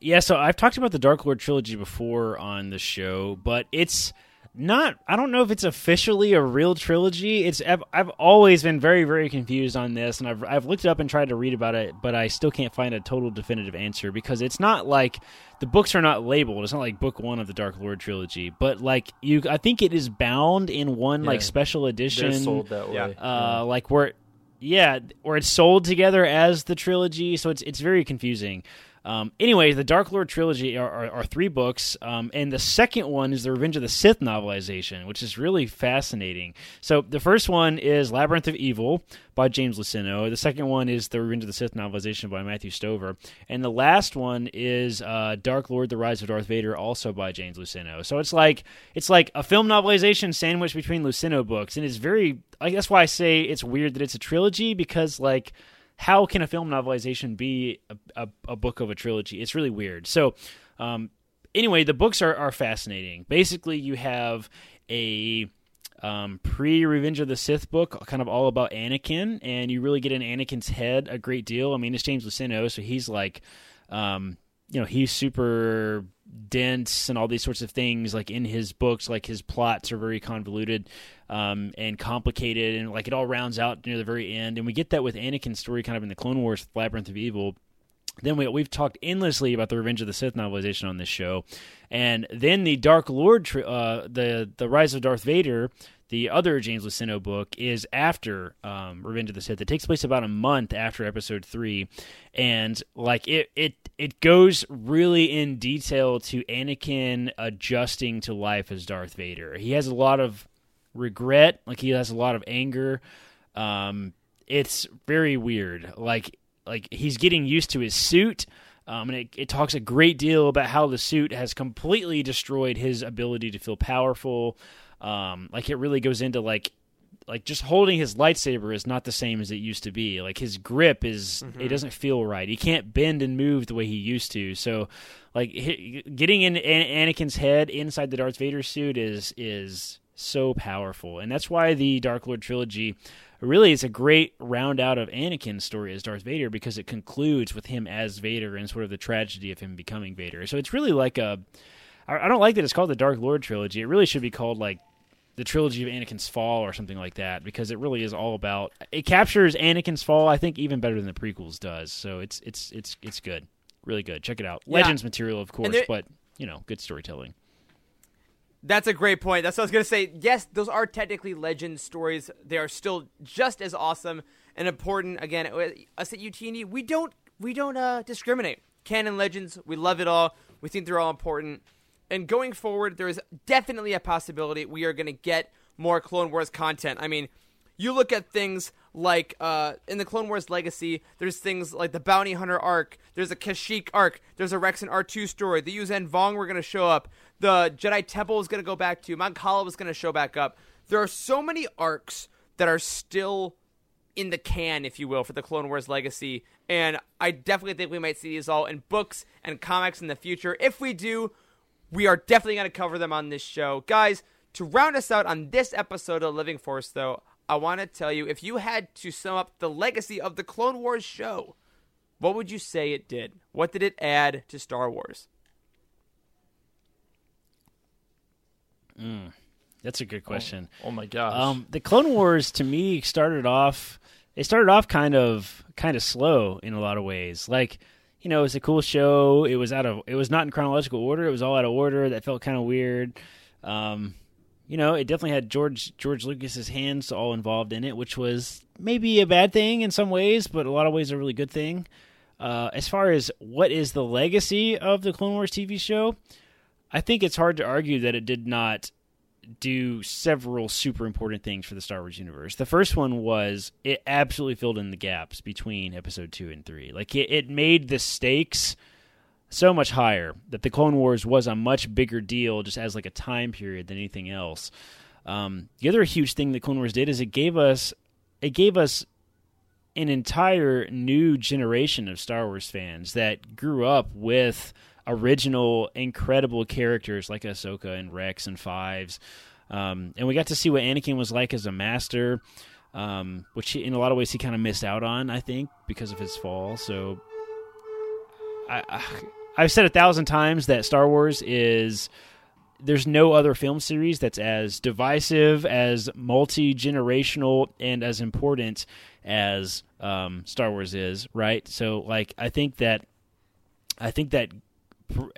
Speaker 13: Yeah, so I've talked about the Dark Lord trilogy before on the show, but it's not I don't know if it's officially a real trilogy. It's I've, I've always been very very confused on this and I've I've looked it up and tried to read about it, but I still can't find a total definitive answer because it's not like the books are not labeled. It's not like book 1 of the Dark Lord trilogy, but like you I think it is bound in one like special edition
Speaker 14: They're sold that way.
Speaker 12: Yeah.
Speaker 13: uh, like where yeah, or it's sold together as the trilogy, so it's it's very confusing. Um, anyway, the Dark Lord trilogy are, are, are three books, um, and the second one is the Revenge of the Sith novelization, which is really fascinating. So the first one is Labyrinth of Evil by James Luceno. The second one is the Revenge of the Sith novelization by Matthew Stover, and the last one is uh, Dark Lord: The Rise of Darth Vader, also by James Luceno. So it's like it's like a film novelization sandwiched between Luceno books, and it's very. I guess why I say it's weird that it's a trilogy because like how can a film novelization be a, a, a book of a trilogy? It's really weird. So, um, anyway, the books are, are fascinating. Basically, you have a um, pre Revenge of the Sith book, kind of all about Anakin, and you really get in Anakin's head a great deal. I mean, it's James Luceno, so he's like, um, you know, he's super dense and all these sorts of things like in his books like his plots are very convoluted um, and complicated and like it all rounds out near the very end and we get that with anakin's story kind of in the clone wars labyrinth of evil then we, we've talked endlessly about the Revenge of the Sith novelization on this show, and then the Dark Lord, uh, the the Rise of Darth Vader, the other James Luceno book, is after um, Revenge of the Sith. It takes place about a month after Episode three, and like it it it goes really in detail to Anakin adjusting to life as Darth Vader. He has a lot of regret, like he has a lot of anger. Um, it's very weird. Like like he's getting used to his suit. Um, and it, it, talks a great deal about how the suit has completely destroyed his ability to feel powerful. Um, like it really goes into like like just holding his lightsaber is not the same as it used to be. Like his grip is mm-hmm. it doesn't feel right. He can't bend and move the way he used to. So like getting in Anakin's head inside the Darth Vader suit is is so powerful. And that's why the Dark Lord trilogy really is a great round out of Anakin's story as Darth Vader because it concludes with him as Vader and sort of the tragedy of him becoming Vader. So it's really like a. I don't like that it's called the Dark Lord trilogy. It really should be called like the trilogy of Anakin's fall or something like that because it really is all about. It captures Anakin's fall, I think, even better than the prequels does. So it's it's it's it's good, really good. Check it out. Yeah. Legends material, of course, but you know, good storytelling.
Speaker 12: That's a great point. That's what I was going to say. Yes, those are technically legend stories. They are still just as awesome and important. Again, us at Youtini, we don't we don't uh, discriminate. Canon legends, we love it all. We think they're all important. And going forward, there is definitely a possibility we are going to get more Clone Wars content. I mean, you look at things like uh, in the Clone Wars Legacy, there's things like the Bounty Hunter arc, there's a Kashyyyk arc, there's a Rex and R2 story, the Yuuzhan Vong were going to show up, the Jedi Temple is going to go back to, Mon Cala was going to show back up. There are so many arcs that are still in the can, if you will, for the Clone Wars Legacy, and I definitely think we might see these all in books and comics in the future. If we do, we are definitely going to cover them on this show. Guys, to round us out on this episode of Living Force, though, I want to tell you if you had to sum up the legacy of the Clone Wars show, what would you say it did? What did it add to Star Wars?
Speaker 13: Mm, that's a good question.
Speaker 14: Oh, oh my gosh.
Speaker 13: Um, the Clone Wars to me started off. It started off kind of kind of slow in a lot of ways. Like you know, it was a cool show. It was out of it was not in chronological order. It was all out of order. That felt kind of weird. Um, you know, it definitely had George George Lucas's hands all involved in it, which was maybe a bad thing in some ways, but a lot of ways a really good thing. Uh, as far as what is the legacy of the Clone Wars TV show, I think it's hard to argue that it did not do several super important things for the Star Wars universe. The first one was it absolutely filled in the gaps between episode two and three. Like it, it made the stakes so much higher that the Clone Wars was a much bigger deal just as like a time period than anything else. Um, the other huge thing that Clone Wars did is it gave us it gave us an entire new generation of Star Wars fans that grew up with original incredible characters like Ahsoka and Rex and Fives. Um, and we got to see what Anakin was like as a master, um, which in a lot of ways he kind of missed out on, I think, because of his fall. So I, I I've said a thousand times that Star Wars is there's no other film series that's as divisive, as multi generational, and as important as um, Star Wars is. Right. So, like, I think that I think that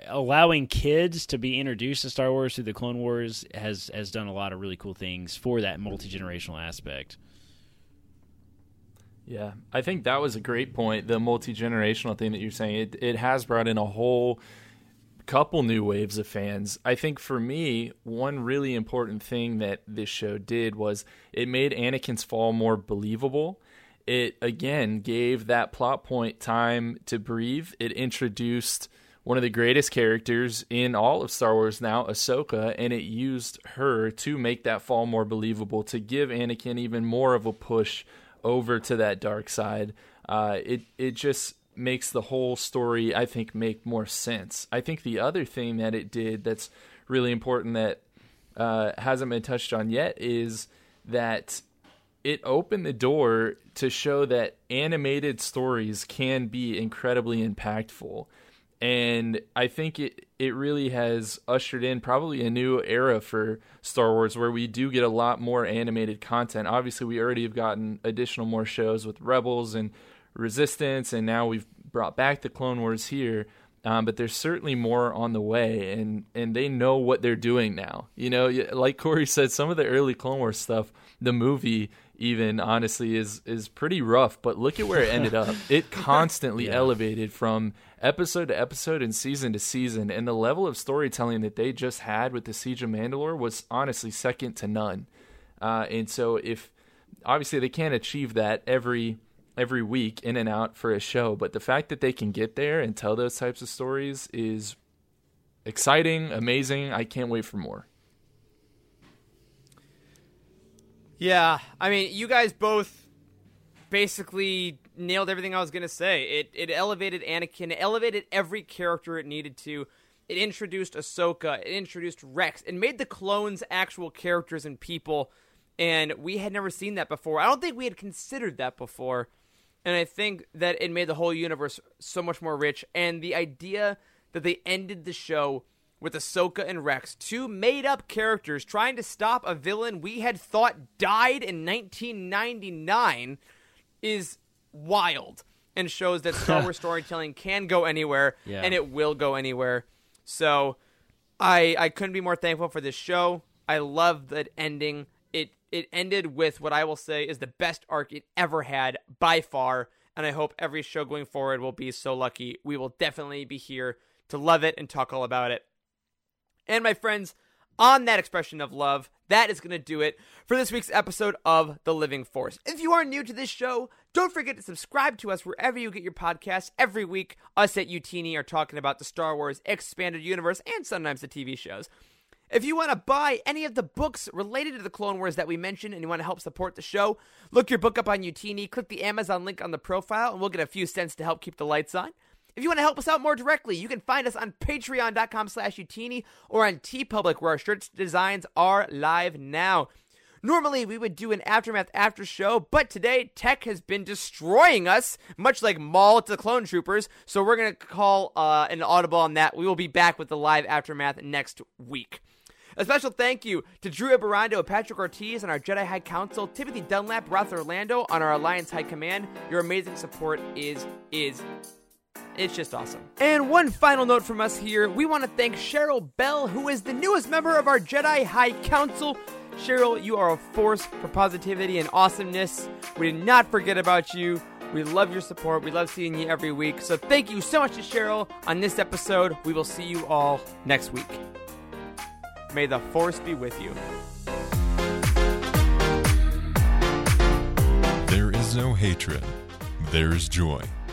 Speaker 13: allowing kids to be introduced to Star Wars through the Clone Wars has has done a lot of really cool things for that multi generational aspect.
Speaker 14: Yeah, I think that was a great point. The multi generational thing that you're saying it it has brought in a whole couple new waves of fans. I think for me, one really important thing that this show did was it made Anakin's fall more believable. It again gave that plot point time to breathe. It introduced one of the greatest characters in all of Star Wars now, Ahsoka, and it used her to make that fall more believable, to give Anakin even more of a push over to that dark side. Uh, it it just makes the whole story, I think, make more sense. I think the other thing that it did that's really important that uh, hasn't been touched on yet is that it opened the door to show that animated stories can be incredibly impactful. And I think it, it really has ushered in probably a new era for Star Wars where we do get a lot more animated content. Obviously, we already have gotten additional more shows with Rebels and Resistance, and now we've brought back the Clone Wars here. Um, but there's certainly more on the way, and and they know what they're doing now. You know, like Corey said, some of the early Clone Wars stuff, the movie even honestly is is pretty rough. But look at where it ended up. It constantly yeah. elevated from episode to episode and season to season, and the level of storytelling that they just had with the Siege of Mandalore was honestly second to none. Uh, and so if obviously they can't achieve that every every week in and out for a show, but the fact that they can get there and tell those types of stories is exciting, amazing. I can't wait for more.
Speaker 12: Yeah, I mean, you guys both basically nailed everything I was gonna say. It it elevated Anakin, it elevated every character it needed to. It introduced Ahsoka, it introduced Rex, it made the clones actual characters and people, and we had never seen that before. I don't think we had considered that before and I think that it made the whole universe so much more rich. And the idea that they ended the show with Ahsoka and Rex, two made up characters trying to stop a villain we had thought died in 1999, is wild and shows that Star Wars storytelling can go anywhere yeah. and it will go anywhere. So I I couldn't be more thankful for this show. I love that ending it it ended with what I will say is the best arc it ever had by far. And I hope every show going forward will be so lucky. We will definitely be here to love it and talk all about it. And my friends, on that expression of love, that is going to do it for this week's episode of The Living Force. If you are new to this show, don't forget to subscribe to us wherever you get your podcasts. Every week, us at Youtini are talking about the Star Wars expanded universe and sometimes the TV shows. If you want to buy any of the books related to the Clone Wars that we mentioned and you want to help support the show, look your book up on Youtini, click the Amazon link on the profile, and we'll get a few cents to help keep the lights on. If you want to help us out more directly, you can find us on patreon.com slash Youtini or on TeePublic where our shirts designs are live now. Normally, we would do an Aftermath after show, but today, tech has been destroying us, much like Maul to the Clone Troopers, so we're going to call uh, an audible on that. We will be back with the live Aftermath next week. A special thank you to Drew Ibarrando, Patrick Ortiz and our Jedi High Council, Timothy Dunlap, Roth Orlando on our Alliance High Command. Your amazing support is is it's just awesome. And one final note from us here we want to thank Cheryl Bell, who is the newest member of our Jedi High Council. Cheryl, you are a force for positivity and awesomeness. We did not forget about you. We love your support. We love seeing you every week. So thank you so much to Cheryl on this episode. We will see you all next week. May the force be with you.
Speaker 18: There is no hatred. There is joy.